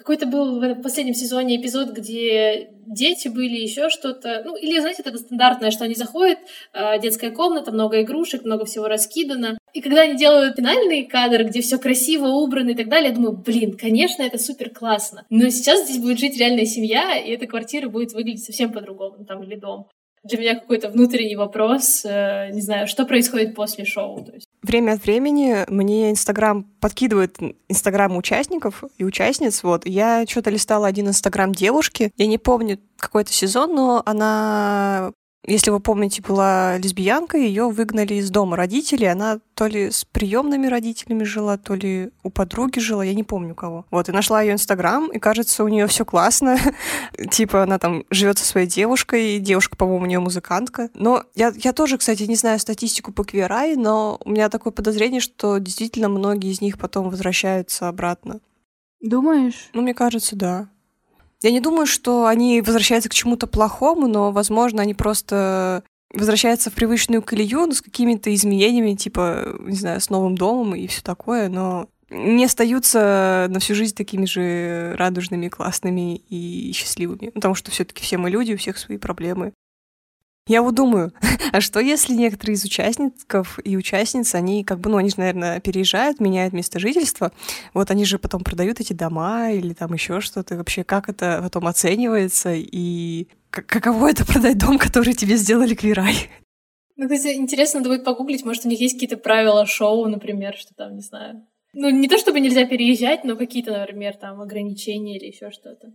Speaker 3: какой-то был в последнем сезоне эпизод, где дети были, еще что-то. Ну, или, знаете, это стандартное, что они заходят, э, детская комната, много игрушек, много всего раскидано. И когда они делают финальный кадр, где все красиво убрано и так далее, я думаю, блин, конечно, это супер классно. Но сейчас здесь будет жить реальная семья, и эта квартира будет выглядеть совсем по-другому, там, или дом для меня какой-то внутренний вопрос, э, не знаю, что происходит после шоу. То есть.
Speaker 2: Время от времени мне Инстаграм подкидывает Инстаграм участников и участниц. Вот я что-то листала один Инстаграм девушки. Я не помню какой-то сезон, но она если вы помните, была лесбиянка, ее выгнали из дома родители. Она то ли с приемными родителями жила, то ли у подруги жила, я не помню кого. Вот, и нашла ее инстаграм, и кажется, у нее все классно. типа, она там живет со своей девушкой, и девушка, по-моему, у нее музыкантка. Но я, я тоже, кстати, не знаю статистику по Квирай, но у меня такое подозрение, что действительно многие из них потом возвращаются обратно.
Speaker 1: Думаешь?
Speaker 2: Ну, мне кажется, да. Я не думаю, что они возвращаются к чему-то плохому, но, возможно, они просто возвращаются в привычную колею ну, с какими-то изменениями, типа, не знаю, с новым домом и все такое, но не остаются на всю жизнь такими же радужными, классными и счастливыми. Потому что все-таки все мы люди, у всех свои проблемы. Я вот думаю, а что если некоторые из участников и участниц, они как бы, ну, они же, наверное, переезжают, меняют место жительства, вот они же потом продают эти дома или там еще что-то, вообще как это потом оценивается и каково это продать дом, который тебе сделали квирай?
Speaker 3: Ну, кстати, интересно надо будет погуглить, может, у них есть какие-то правила шоу, например, что там, не знаю. Ну, не то чтобы нельзя переезжать, но какие-то, например, там ограничения или еще что-то.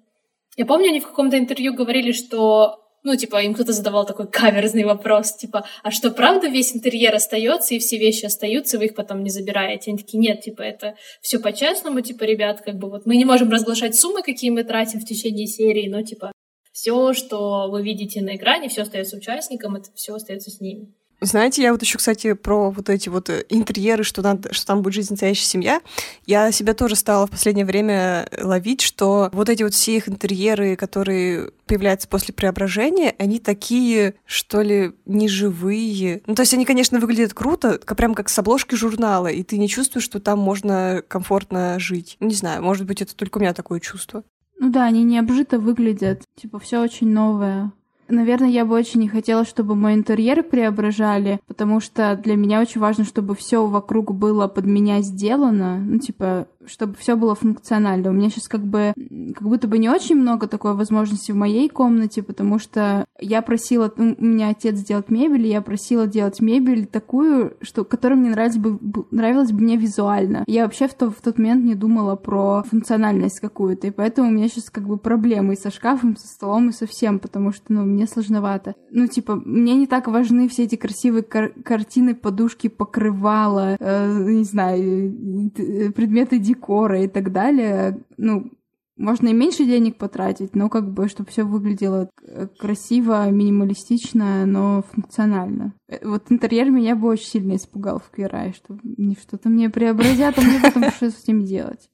Speaker 3: Я помню, они в каком-то интервью говорили, что ну, типа, им кто-то задавал такой каверзный вопрос, типа, а что, правда весь интерьер остается и все вещи остаются, вы их потом не забираете? Они такие, нет, типа, это все по-честному, типа, ребят, как бы вот мы не можем разглашать суммы, какие мы тратим в течение серии, но, типа, все, что вы видите на экране, все остается участникам, это все остается с ними.
Speaker 2: Знаете, я вот еще, кстати, про вот эти вот э, интерьеры, что, надо, что там будет жизнь настоящая семья, я себя тоже стала в последнее время ловить, что вот эти вот все их интерьеры, которые появляются после преображения, они такие, что ли, неживые. Ну, то есть они, конечно, выглядят круто, прям как с обложки журнала, и ты не чувствуешь, что там можно комфортно жить. Не знаю, может быть, это только у меня такое чувство.
Speaker 1: Ну да, они необжито выглядят. Типа, все очень новое. Наверное, я бы очень не хотела, чтобы мой интерьер преображали, потому что для меня очень важно, чтобы все вокруг было под меня сделано. Ну, типа, чтобы все было функционально. У меня сейчас как бы как будто бы не очень много такой возможности в моей комнате, потому что я просила, ну, у меня отец сделать мебель, и я просила делать мебель такую, что, которая мне нравилась бы, нравилась бы мне визуально. Я вообще в, то, в тот момент не думала про функциональность какую-то, и поэтому у меня сейчас как бы проблемы и со шкафом, и со столом, и со всем, потому что, ну, мне сложновато. Ну, типа, мне не так важны все эти красивые кар картины, подушки, покрывала, э, не знаю, э, предметы декора, декора и так далее, ну, можно и меньше денег потратить, но как бы, чтобы все выглядело красиво, минималистично, но функционально. Э, вот интерьер меня бы очень сильно испугал в Кирае, что что-то мне преобразят, а мне потом что с этим делать.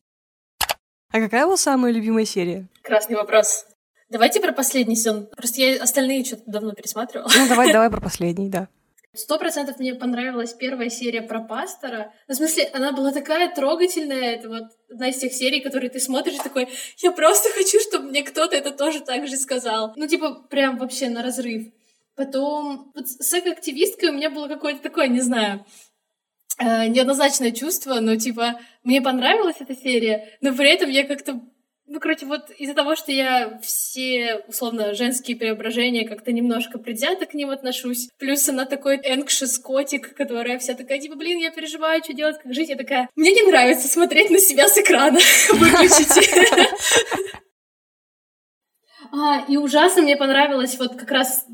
Speaker 2: А какая у вас самая любимая серия?
Speaker 3: Красный вопрос. Давайте про последний сезон. Просто я остальные что-то давно пересматривала.
Speaker 2: Ну, давай, давай про последний, да.
Speaker 3: Сто процентов мне понравилась первая серия про пастора. Ну, в смысле, она была такая трогательная. Это вот одна из тех серий, которые ты смотришь такой, я просто хочу, чтобы мне кто-то это тоже так же сказал. Ну, типа, прям вообще на разрыв. Потом, вот с активисткой у меня было какое-то такое, не знаю, э, неоднозначное чувство, но, типа, мне понравилась эта серия, но при этом я как-то ну, короче, вот из-за того, что я все, условно, женские преображения как-то немножко предвзято к ним отношусь, плюс она такой anxious котик, которая вся такая, типа, блин, я переживаю, что делать, как жить, я такая, мне не нравится смотреть на себя с экрана, выключите. А, и ужасно мне понравилось вот как раз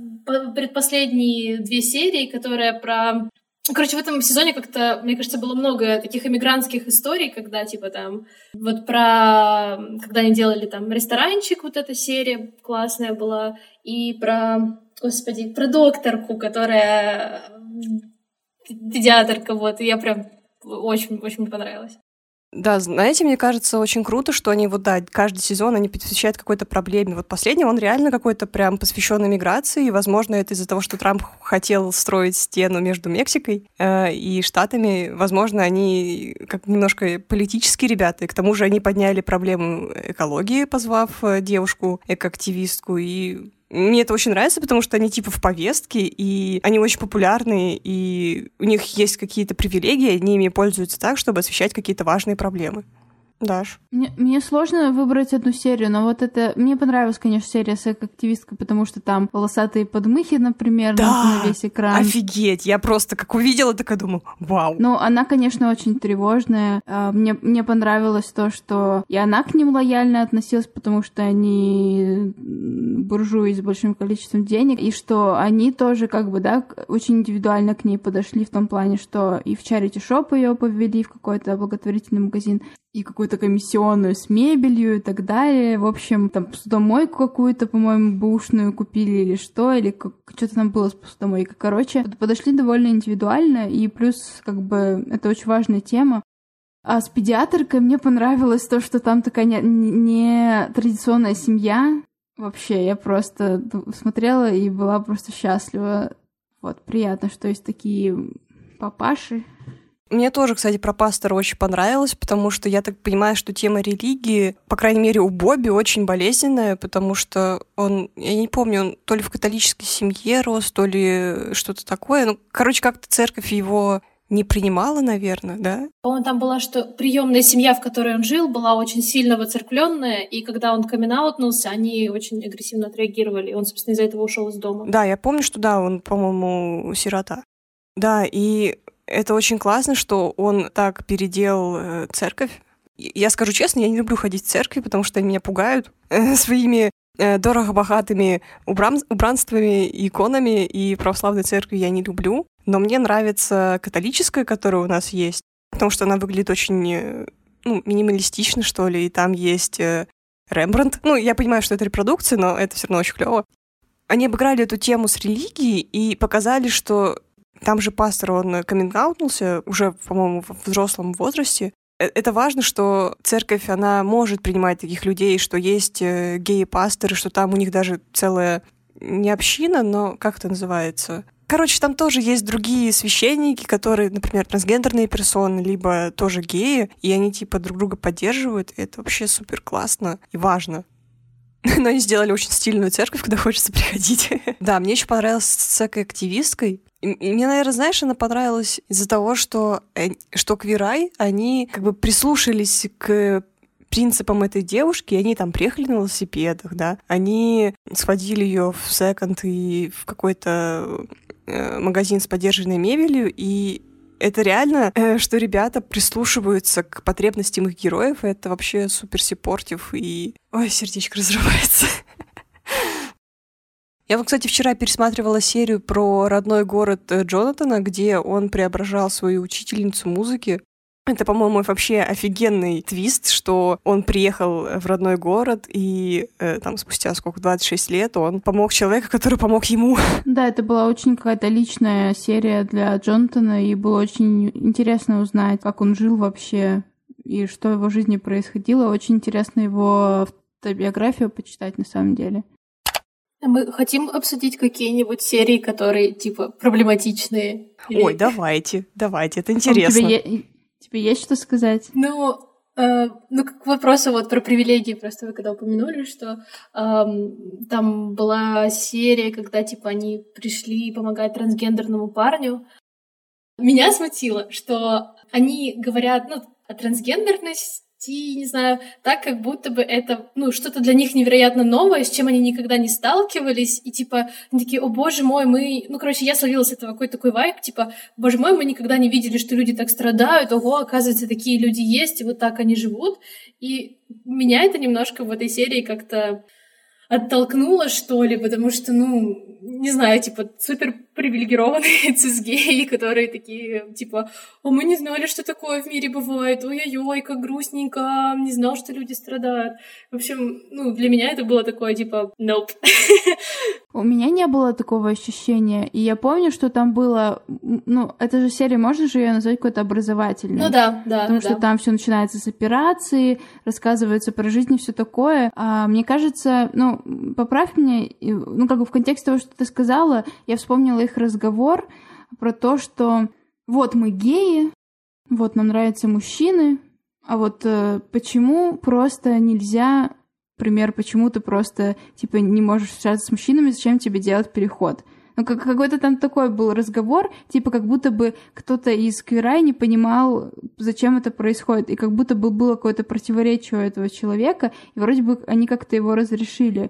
Speaker 3: предпоследние две серии, которая про Короче, в этом сезоне как-то, мне кажется, было много таких эмигрантских историй, когда, типа, там, вот про... Когда они делали, там, ресторанчик, вот эта серия классная была, и про, господи, про докторку, которая педиатрка, вот, и я прям очень-очень понравилась.
Speaker 2: Да, знаете, мне кажется, очень круто, что они вот, да, каждый сезон они посвящают какой-то проблеме. Вот последний, он реально какой-то прям посвящен миграции, и, возможно, это из-за того, что Трамп хотел строить стену между Мексикой э, и Штатами. Возможно, они как немножко политические ребята, и к тому же они подняли проблему экологии, позвав э, девушку, экоактивистку, и мне это очень нравится, потому что они типа в повестке, и они очень популярны, и у них есть какие-то привилегии, они ими пользуются так, чтобы освещать какие-то важные проблемы. Даш.
Speaker 1: Мне, мне сложно выбрать одну серию, но вот это... Мне понравилась, конечно, серия с активисткой, потому что там волосатые подмыхи, например,
Speaker 2: да,
Speaker 1: на весь экран.
Speaker 2: офигеть! Я просто как увидела, такая думаю, вау!
Speaker 1: Ну, она, конечно, очень тревожная. А, мне, мне понравилось то, что и она к ним лояльно относилась, потому что они буржуи с большим количеством денег, и что они тоже, как бы, да, очень индивидуально к ней подошли в том плане, что и в чарити шоп ее повели в какой-то благотворительный магазин, и какую-то комиссионную с мебелью и так далее. В общем, там посудомойку какую-то, по-моему, бушную купили или что, или как, что-то там было с посудомойкой. Короче, подошли довольно индивидуально, и плюс, как бы, это очень важная тема. А с педиатркой мне понравилось то, что там такая не, не традиционная семья. Вообще, я просто смотрела и была просто счастлива. Вот, приятно, что есть такие папаши,
Speaker 2: мне тоже, кстати, про пастора очень понравилось, потому что я так понимаю, что тема религии, по крайней мере, у Бобби очень болезненная, потому что он, я не помню, он то ли в католической семье рос, то ли что-то такое. Ну, короче, как-то церковь его не принимала, наверное, да?
Speaker 3: По-моему, там была, что приемная семья, в которой он жил, была очень сильно воцеркленная, и когда он камин они очень агрессивно отреагировали, и он, собственно, из-за этого ушел из дома.
Speaker 2: Да, я помню, что да, он, по-моему, сирота. Да, и это очень классно, что он так переделал э, церковь. Я скажу честно, я не люблю ходить в церкви, потому что они меня пугают э, своими э, дорого-богатыми убран... убранствами, иконами и православной церкви я не люблю. Но мне нравится католическая, которая у нас есть, потому что она выглядит очень ну, минималистично, что ли, и там есть Рембрандт. Ну, я понимаю, что это репродукция, но это все равно очень клево. Они обыграли эту тему с религией и показали, что там же пастор, он каминг уже, по-моему, в взрослом возрасте. Э, это важно, что церковь, она может принимать таких людей, что есть э, геи-пасторы, что там у них даже целая не община, но как это называется? Короче, там тоже есть другие священники, которые, например, трансгендерные персоны, либо тоже геи, и они типа друг друга поддерживают, и это вообще супер классно и важно. Но они сделали очень стильную церковь, куда хочется приходить. да, мне еще понравилась с активисткой. И мне, наверное, знаешь, она понравилась из-за того, что, э, что Квирай, они как бы прислушались к принципам этой девушки, они там приехали на велосипедах, да, они сходили ее в секонд и в какой-то Э, магазин с поддержанной мебелью, и это реально, э, что ребята прислушиваются к потребностям их героев, это вообще супер сеппортив, и... Ой, сердечко разрывается. Я кстати, вчера пересматривала серию про родной город э, Джонатана, где он преображал свою учительницу музыки это, по-моему, вообще офигенный твист, что он приехал в родной город, и э, там спустя сколько, 26 лет он помог человеку, который помог ему.
Speaker 1: Да, это была очень какая-то личная серия для Джонатана, и было очень интересно узнать, как он жил вообще, и что в его жизни происходило. Очень интересно его автобиографию почитать на самом деле.
Speaker 3: Мы хотим обсудить какие-нибудь серии, которые, типа, проблематичные.
Speaker 2: Или... Ой, давайте, давайте, это интересно.
Speaker 1: Тебе есть что сказать?
Speaker 3: Ну, э, ну, к вопросу вот про привилегии, просто вы когда упомянули, что э, там была серия, когда, типа, они пришли помогать трансгендерному парню. Меня смутило, что они говорят, ну, о трансгендерности, вести, не знаю, так, как будто бы это, ну, что-то для них невероятно новое, с чем они никогда не сталкивались, и, типа, они такие, о, боже мой, мы... Ну, короче, я словила с этого какой-то такой вайп, типа, боже мой, мы никогда не видели, что люди так страдают, ого, оказывается, такие люди есть, и вот так они живут, и меня это немножко в этой серии как-то оттолкнуло, что ли, потому что, ну, не знаю, типа, супер привилегированные цисгеи, которые такие, типа, о, мы не знали, что такое в мире бывает, ой-ой-ой, как грустненько, не знал, что люди страдают. В общем, ну, для меня это было такое, типа, nope.
Speaker 1: У меня не было такого ощущения, и я помню, что там было, ну, эта же серия, можно же ее назвать какой-то образовательной?
Speaker 3: Ну да, да.
Speaker 1: Потому
Speaker 3: да.
Speaker 1: что там все начинается с операции, рассказывается про жизнь и все такое. А, мне кажется, ну, поправь меня, ну, как бы в контексте того, что ты сказала, я вспомнила их разговор про то, что вот мы геи, вот нам нравятся мужчины, а вот э, почему просто нельзя, например, почему ты просто типа не можешь встречаться с мужчинами, зачем тебе делать переход? Ну, как, какой-то там такой был разговор, типа как будто бы кто-то из Квирай не понимал, зачем это происходит, и как будто бы было какое-то противоречие у этого человека, и вроде бы они как-то его разрешили.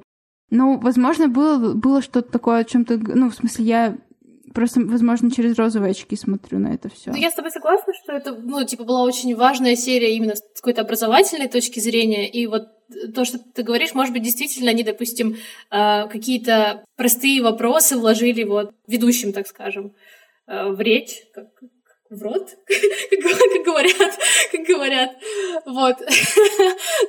Speaker 1: Ну, возможно, было, было что-то такое, о чем-то, ну, в смысле, я просто, возможно, через розовые очки смотрю на это все.
Speaker 3: Ну, я с тобой согласна, что это, ну, типа, была очень важная серия именно с какой-то образовательной точки зрения, и вот то, что ты говоришь, может быть, действительно они, допустим, э, какие-то простые вопросы вложили вот ведущим, так скажем, э, в речь, как, в рот, как говорят, как говорят, вот.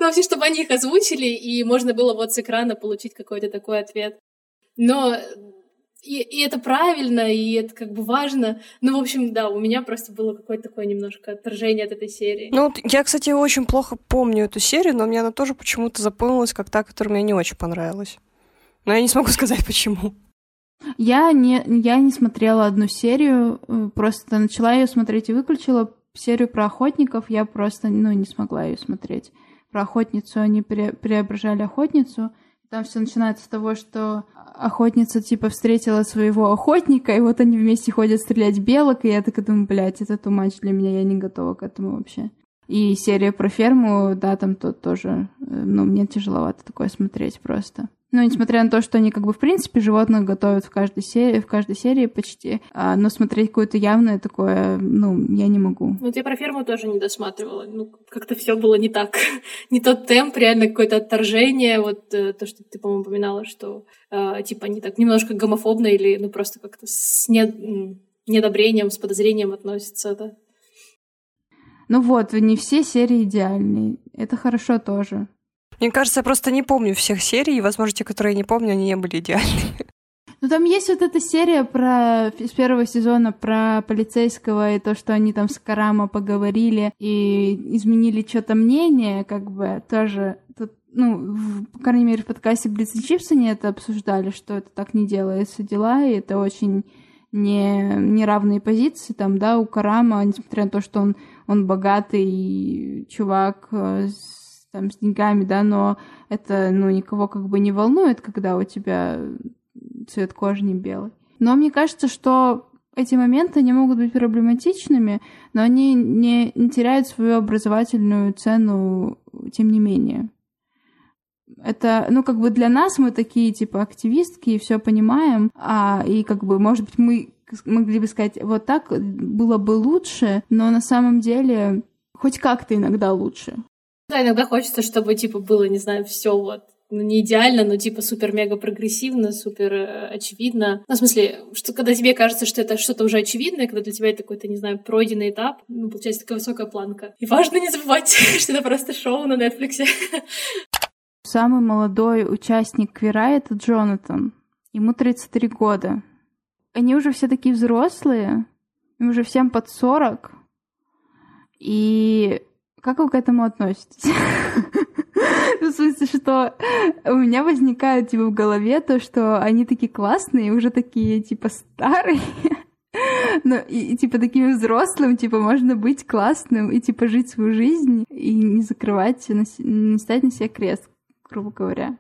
Speaker 3: Ну, вообще, чтобы они их озвучили, и можно было вот с экрана получить какой-то такой ответ. Но и, и это правильно, и это как бы важно. Ну, в общем, да, у меня просто было какое-то такое немножко отторжение от этой серии.
Speaker 2: Ну, я, кстати, очень плохо помню эту серию, но мне она тоже почему-то запомнилась как та, которая мне не очень понравилась. Но я не смогу сказать, почему.
Speaker 1: Я не, я не смотрела одну серию, э, просто начала ее смотреть и выключила. Серию про охотников я просто, ну, не смогла ее смотреть. Про охотницу они пре преображали охотницу. Там все начинается с того, что охотница типа встретила своего охотника, и вот они вместе ходят стрелять белок, и я так думаю, блядь, это ту матч для меня, я не готова к этому вообще. И серия про ферму, да, там тот тоже, э, ну, мне тяжеловато такое смотреть просто. Ну, несмотря на то, что они как бы в принципе животных готовят в каждой серии, в каждой серии почти, а, но смотреть какое-то явное такое, ну, я не могу.
Speaker 3: Ну, я про ферму тоже не досматривала. Ну, как-то все было не так. не тот темп, реально какое-то отторжение. Вот э, то, что ты, по-моему, упоминала, что э, типа они так немножко гомофобно или ну просто как-то с не... недобрением, с подозрением относятся, да.
Speaker 1: Ну вот, не все серии идеальные. Это хорошо тоже.
Speaker 2: Мне кажется, я просто не помню всех серий, и, возможно, те, которые я не помню, они не были идеальными.
Speaker 1: Ну, там есть вот эта серия про из первого сезона про полицейского и то, что они там с Карама поговорили и изменили что-то мнение, как бы тоже тут, ну, в, по крайней мере, в подкасте Блиц и Чипсы они это обсуждали, что это так не делается дела, и это очень не, неравные позиции там, да, у Карама, несмотря на то, что он, он богатый чувак э, с, там, с деньгами, да, но это, ну, никого как бы не волнует, когда у тебя цвет кожи не белый. Но мне кажется, что эти моменты не могут быть проблематичными, но они не, не теряют свою образовательную цену, тем не менее. Это, ну, как бы для нас мы такие, типа, активистки и все понимаем, а, и как бы, может быть, мы могли бы сказать, вот так было бы лучше, но на самом деле хоть как-то иногда лучше.
Speaker 3: Да, иногда хочется, чтобы, типа, было, не знаю, все вот ну, не идеально, но типа супер-мега прогрессивно, супер э, очевидно. Ну, в смысле, что когда тебе кажется, что это что-то уже очевидное, когда для тебя это какой-то, не знаю, пройденный этап, ну, получается такая высокая планка. И важно не забывать, что это просто шоу на Netflix.
Speaker 1: Самый молодой участник Квира — это Джонатан. Ему 33 года. Они уже все такие взрослые, им уже всем под 40. И как вы к этому относитесь? В смысле, что у меня возникает, типа, в голове то, что они такие классные, уже такие, типа, старые. Ну, и, и, типа, таким взрослым, типа, можно быть классным и, типа, жить свою жизнь и не закрывать, не ставить на себе крест, грубо говоря.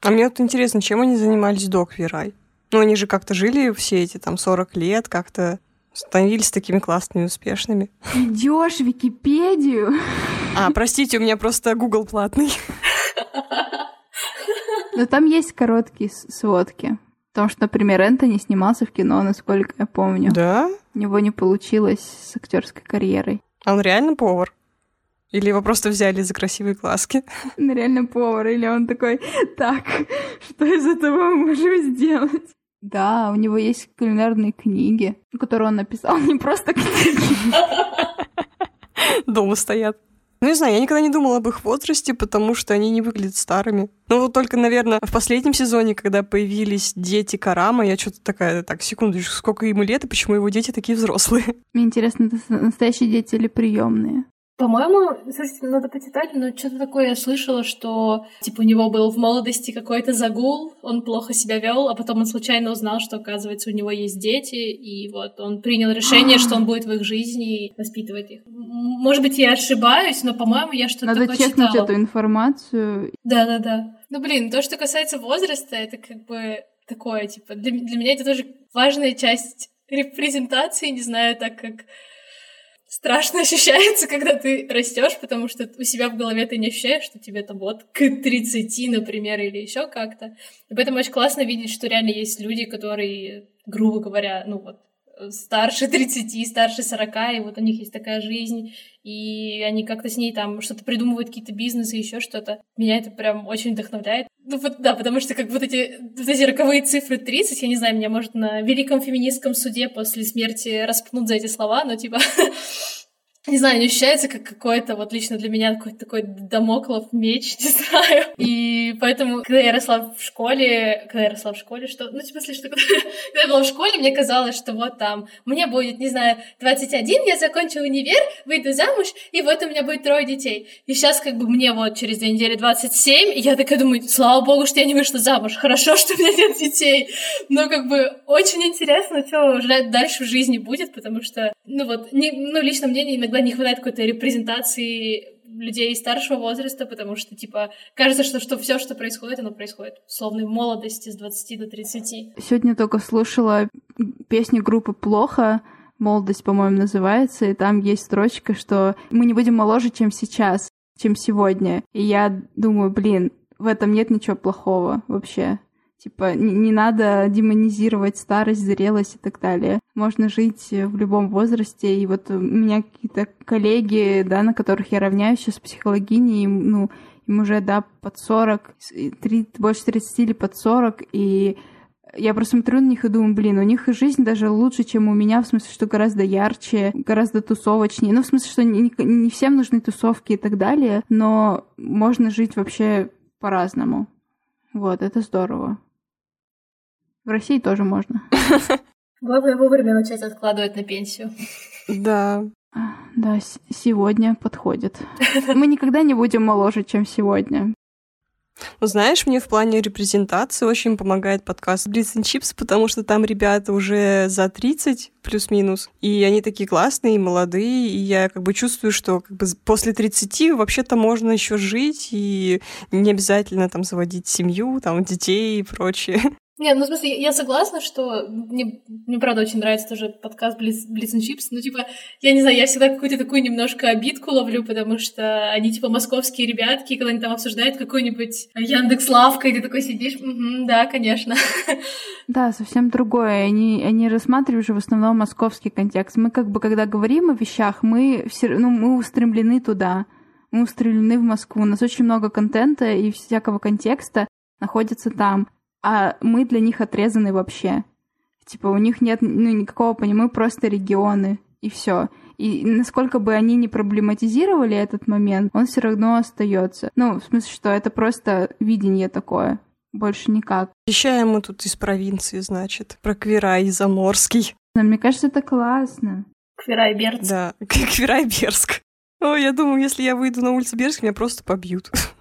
Speaker 2: А мне вот интересно, чем они занимались до Квирай? Ну, они же как-то жили все эти, там, 40 лет, как-то становились такими классными, успешными.
Speaker 1: Идешь в Википедию.
Speaker 2: А, простите, у меня просто Google платный.
Speaker 1: Но там есть короткие сводки. Потому что, например, Энтони снимался в кино, насколько я помню.
Speaker 2: Да?
Speaker 1: У него не получилось с актерской карьерой.
Speaker 2: А он реально повар? Или его просто взяли за красивые глазки?
Speaker 1: Он реально повар, или он такой, так, что из этого мы можем сделать? Да, у него есть кулинарные книги, которые он написал, не просто книги.
Speaker 2: Дома стоят. Ну, не знаю, я никогда не думала об их возрасте, потому что они не выглядят старыми. Ну, вот только, наверное, в последнем сезоне, когда появились дети Карама, я что-то такая, так, секундочку, сколько ему лет и почему его дети такие взрослые?
Speaker 1: Мне интересно, это настоящие дети или приемные?
Speaker 3: По-моему, слушайте, надо почитать, но что-то такое я слышала, что типа у него был в молодости какой-то загул, он плохо себя вел, а потом он случайно узнал, что оказывается у него есть дети, и вот он принял решение, что он будет в их жизни и воспитывать их. Может быть, я ошибаюсь, но, по-моему, я что-то
Speaker 1: Надо
Speaker 3: такое
Speaker 1: чекнуть
Speaker 3: читала.
Speaker 1: эту информацию.
Speaker 3: Да-да-да. Ну, блин, то, что касается возраста, это как бы такое, типа, для, для меня это тоже важная часть репрезентации, не знаю, так как страшно ощущается, когда ты растешь, потому что у себя в голове ты не ощущаешь, что тебе там вот к 30, например, или еще как-то. И поэтому очень классно видеть, что реально есть люди, которые, грубо говоря, ну вот, старше 30, старше 40, и вот у них есть такая жизнь, и они как-то с ней там что-то придумывают, какие-то бизнесы, еще что-то. Меня это прям очень вдохновляет. Ну вот да, потому что как вот эти, вот эти роковые цифры 30, я не знаю, меня может на великом феминистском суде после смерти распнут за эти слова, но типа не знаю, не ощущается как какой-то, вот лично для меня какой-то такой домоклов меч, не знаю. И поэтому, когда я росла в школе, когда я росла в школе, что, ну, типа, что, когда, когда я была в школе, мне казалось, что вот там, мне будет, не знаю, 21, я закончу универ, выйду замуж, и вот у меня будет трое детей. И сейчас как бы мне вот через две недели 27, и я такая думаю, слава богу, что я не вышла замуж, хорошо, что у меня нет детей. Но как бы очень интересно, что уже дальше в жизни будет, потому что, ну вот, не, ну, лично мне иногда не хватает какой-то репрезентации людей старшего возраста, потому что, типа, кажется, что, что все, что происходит, оно происходит в словной молодости с 20 до 30.
Speaker 1: Сегодня только слушала песню группы «Плохо», «Молодость», по-моему, называется, и там есть строчка, что мы не будем моложе, чем сейчас, чем сегодня. И я думаю, блин, в этом нет ничего плохого вообще. Типа, не, не надо демонизировать старость, зрелость и так далее. Можно жить в любом возрасте. И вот у меня какие-то коллеги, да, на которых я равняюсь сейчас психологини, ну, им уже, да, под 40, 3, больше 30 или под 40, и я просто смотрю на них и думаю, блин, у них жизнь даже лучше, чем у меня, в смысле, что гораздо ярче, гораздо тусовочнее. Ну, в смысле, что не, не всем нужны тусовки и так далее, но можно жить вообще по-разному. Вот, это здорово. В России тоже можно.
Speaker 3: Главное вовремя начать откладывать на пенсию.
Speaker 2: Да.
Speaker 1: Да, сегодня подходит. Мы никогда не будем моложе, чем сегодня.
Speaker 2: Ну, знаешь, мне в плане репрезентации очень помогает подкаст Blitz and Chips, потому что там ребята уже за 30 плюс-минус, и они такие классные и молодые, и я как бы чувствую, что как бы после 30 вообще-то можно еще жить, и не обязательно там заводить семью, там детей и прочее.
Speaker 3: Не, ну, в смысле, я согласна, что мне, мне правда очень нравится тоже подкаст Blitz, Blitz and Chips, но, типа, я не знаю, я всегда какую-то такую немножко обидку ловлю, потому что они, типа, московские ребятки, когда они там обсуждают какой-нибудь Яндекс Лавка, и ты такой сидишь, угу, да, конечно.
Speaker 1: Да, совсем другое. Они, они рассматривают же в основном московский контекст. Мы как бы, когда говорим о вещах, мы все, ну, мы устремлены туда, мы устремлены в Москву. У нас очень много контента и всякого контекста находится там а мы для них отрезаны вообще. Типа у них нет ну, никакого понимания, мы просто регионы, и все. И насколько бы они не проблематизировали этот момент, он все равно остается. Ну, в смысле, что это просто видение такое. Больше никак.
Speaker 2: Вещаем мы тут из провинции, значит. Про Квирай Заморский.
Speaker 1: Но мне кажется, это классно.
Speaker 3: Квирай Берск.
Speaker 2: Да, Квирай Берск. О, я думаю, если я выйду на улицу Берск, меня просто побьют.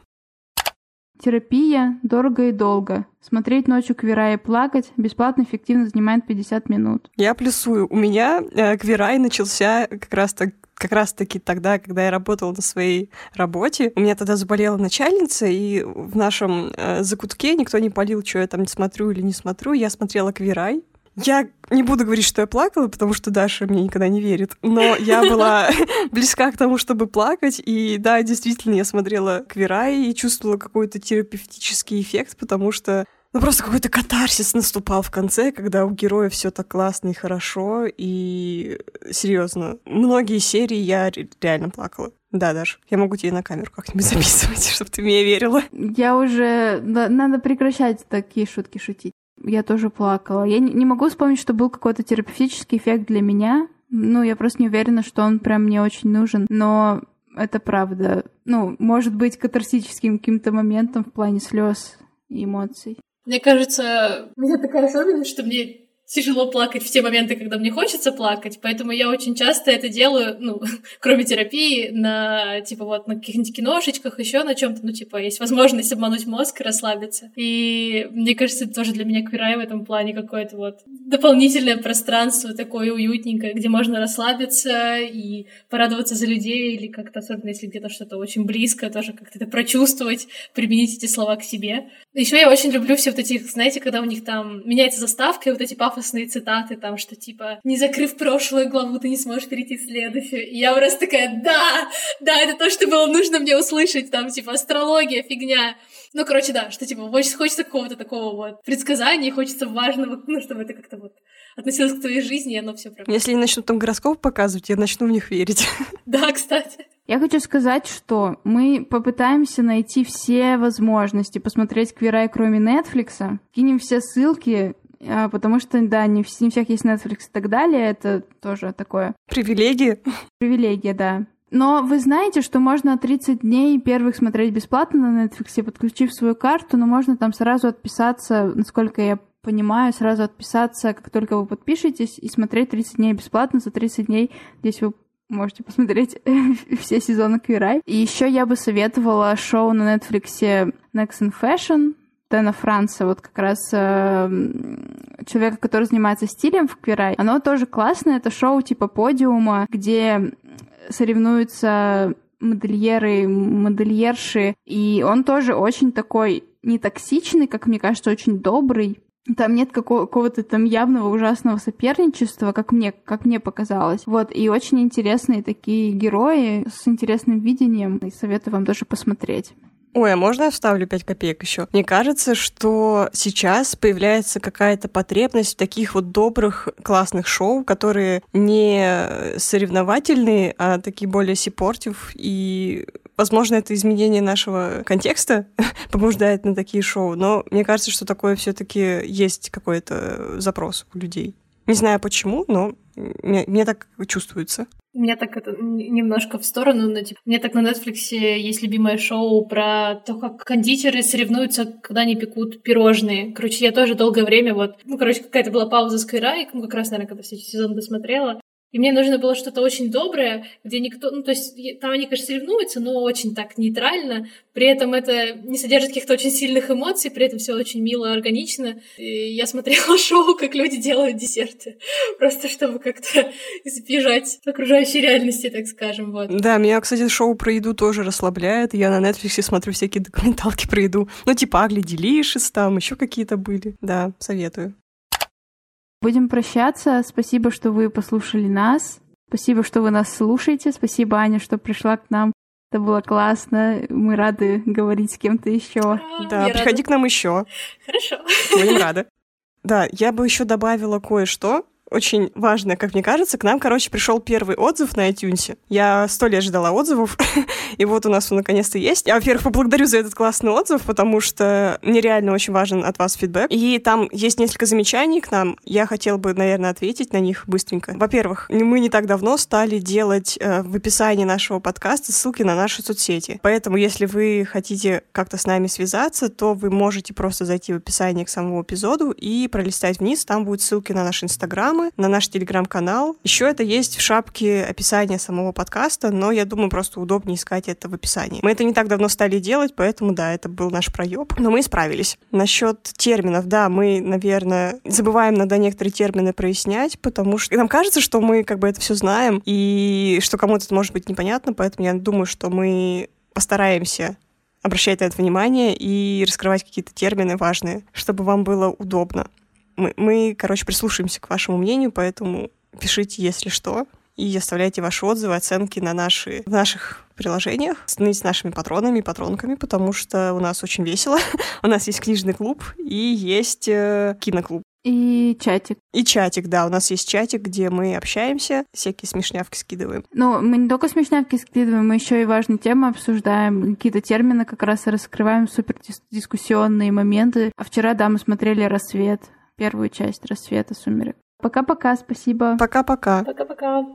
Speaker 1: Терапия дорого и долго. Смотреть ночью Квирай и плакать бесплатно эффективно занимает 50 минут.
Speaker 2: Я плюсую. У меня э, Квирай начался как раз так как раз-таки тогда, когда я работала на своей работе. У меня тогда заболела начальница, и в нашем э, закутке никто не полил, что я там смотрю или не смотрю. Я смотрела Квирай, я не буду говорить, что я плакала, потому что Даша мне никогда не верит, но я была близка к тому, чтобы плакать, и да, действительно, я смотрела Квирай и чувствовала какой-то терапевтический эффект, потому что ну, просто какой-то катарсис наступал в конце, когда у героя все так классно и хорошо, и серьезно, многие серии я реально плакала. Да, Даш, я могу тебе на камеру как-нибудь записывать, чтобы ты мне верила.
Speaker 1: Я уже... Надо прекращать такие шутки шутить. Я тоже плакала. Я не могу вспомнить, что был какой-то терапевтический эффект для меня. Ну, я просто не уверена, что он прям мне очень нужен. Но это правда. Ну, может быть катарсическим каким-то моментом в плане слез и эмоций.
Speaker 3: Мне кажется, у меня такая особенность, что мне тяжело плакать в те моменты, когда мне хочется плакать, поэтому я очень часто это делаю, ну, кроме терапии, на, типа, вот, на каких-нибудь киношечках, еще на чем то ну, типа, есть возможность обмануть мозг и расслабиться. И мне кажется, это тоже для меня квирай в этом плане какое-то вот дополнительное пространство такое уютненькое, где можно расслабиться и порадоваться за людей, или как-то, особенно если где-то что-то очень близко, тоже как-то это прочувствовать, применить эти слова к себе. Еще я очень люблю все вот эти, знаете, когда у них там меняется заставка, и вот эти пафосные цитаты, там, что типа «Не закрыв прошлую главу, ты не сможешь перейти в следующую». И я просто такая «Да! Да, это то, что было нужно мне услышать!» Там, типа, астрология, фигня. Ну, короче, да, что, типа, хочется, хочется какого-то такого вот предсказания, хочется важного, ну, чтобы это как-то вот относилось к твоей жизни, и оно все прям...
Speaker 2: Если они начнут там гороскоп показывать, я начну в них верить.
Speaker 3: Да, кстати.
Speaker 1: Я хочу сказать, что мы попытаемся найти все возможности посмотреть Квирай, кроме Нетфликса. Кинем все ссылки, потому что, да, не, не всех есть Netflix и так далее. Это тоже такое...
Speaker 2: Привилегия.
Speaker 1: Привилегия, да. Но вы знаете, что можно 30 дней первых смотреть бесплатно на Netflix, подключив свою карту, но можно там сразу отписаться, насколько я понимаю, сразу отписаться, как только вы подпишетесь, и смотреть 30 дней бесплатно. За 30 дней здесь вы Можете посмотреть все сезоны Квирай. И еще я бы советовала шоу на Netflix Next in Fashion. Дэна Франца, вот как раз э, человека, который занимается стилем в Квирай. Оно тоже классное. Это шоу типа подиума, где соревнуются модельеры, модельерши. И он тоже очень такой не токсичный, как мне кажется, очень добрый. Там нет какого-то там явного ужасного соперничества, как мне, как мне показалось. Вот, и очень интересные такие герои с интересным видением, и советую вам тоже посмотреть.
Speaker 2: Ой, а можно я вставлю 5 копеек еще? Мне кажется, что сейчас появляется какая-то потребность в таких вот добрых, классных шоу, которые не соревновательные, а такие более сипортив. И, возможно, это изменение нашего контекста побуждает на такие шоу. Но мне кажется, что такое все-таки есть какой-то запрос у людей. Не знаю почему, но мне, мне так чувствуется.
Speaker 3: Меня так это немножко в сторону, но типа, мне так на Netflix есть любимое шоу про то, как кондитеры соревнуются, когда они пекут пирожные. Короче, я тоже долгое время вот, ну, короче, какая-то была пауза с Кайрай, ну, как раз, наверное, когда все сезон досмотрела. И мне нужно было что-то очень доброе, где никто... Ну, то есть там они, конечно, соревнуются, но очень так нейтрально. При этом это не содержит каких-то очень сильных эмоций, при этом все очень мило, органично. И я смотрела шоу, как люди делают десерты. Просто чтобы как-то избежать окружающей реальности, так скажем. Вот.
Speaker 2: Да, меня, кстати, шоу про еду тоже расслабляет. Я на Netflix смотрю всякие документалки про еду. Ну, типа Агли Делишес там, еще какие-то были. Да, советую.
Speaker 1: Будем прощаться. Спасибо, что вы послушали нас. Спасибо, что вы нас слушаете. Спасибо, Аня, что пришла к нам. Это было классно. Мы рады говорить с кем-то еще.
Speaker 2: Да, приходи рада. к нам еще.
Speaker 3: Хорошо.
Speaker 2: Будем рады. Да, я бы еще добавила кое-что очень важное, как мне кажется. К нам, короче, пришел первый отзыв на iTunes. Я сто лет ждала отзывов, и вот у нас он наконец-то есть. Я, во-первых, поблагодарю за этот классный отзыв, потому что мне реально очень важен от вас фидбэк. И там есть несколько замечаний к нам. Я хотела бы, наверное, ответить на них быстренько. Во-первых, мы не так давно стали делать э, в описании нашего подкаста ссылки на наши соцсети. Поэтому, если вы хотите как-то с нами связаться, то вы можете просто зайти в описание к самому эпизоду и пролистать вниз. Там будут ссылки на наш Инстаграм, инстаграмы, на наш телеграм-канал. Еще это есть в шапке описания самого подкаста, но я думаю, просто удобнее искать это в описании. Мы это не так давно стали делать, поэтому да, это был наш проеб, но мы справились. Насчет терминов, да, мы, наверное, забываем иногда некоторые термины прояснять, потому что нам кажется, что мы как бы это все знаем, и что кому-то это может быть непонятно, поэтому я думаю, что мы постараемся обращать на это внимание и раскрывать какие-то термины важные, чтобы вам было удобно мы, мы, короче, прислушаемся к вашему мнению, поэтому пишите, если что, и оставляйте ваши отзывы, оценки на наши, в наших приложениях. Становитесь нашими патронами и патронками, потому что у нас очень весело. у нас есть книжный клуб и есть э, киноклуб.
Speaker 1: И чатик.
Speaker 2: И чатик, да. У нас есть чатик, где мы общаемся, всякие смешнявки скидываем.
Speaker 1: Ну, мы не только смешнявки скидываем, мы еще и важные темы обсуждаем, какие-то термины как раз раскрываем, супер дискуссионные моменты. А вчера, да, мы смотрели «Рассвет», первую часть «Рассвета сумерек». Пока-пока, спасибо.
Speaker 2: Пока-пока.
Speaker 3: Пока-пока.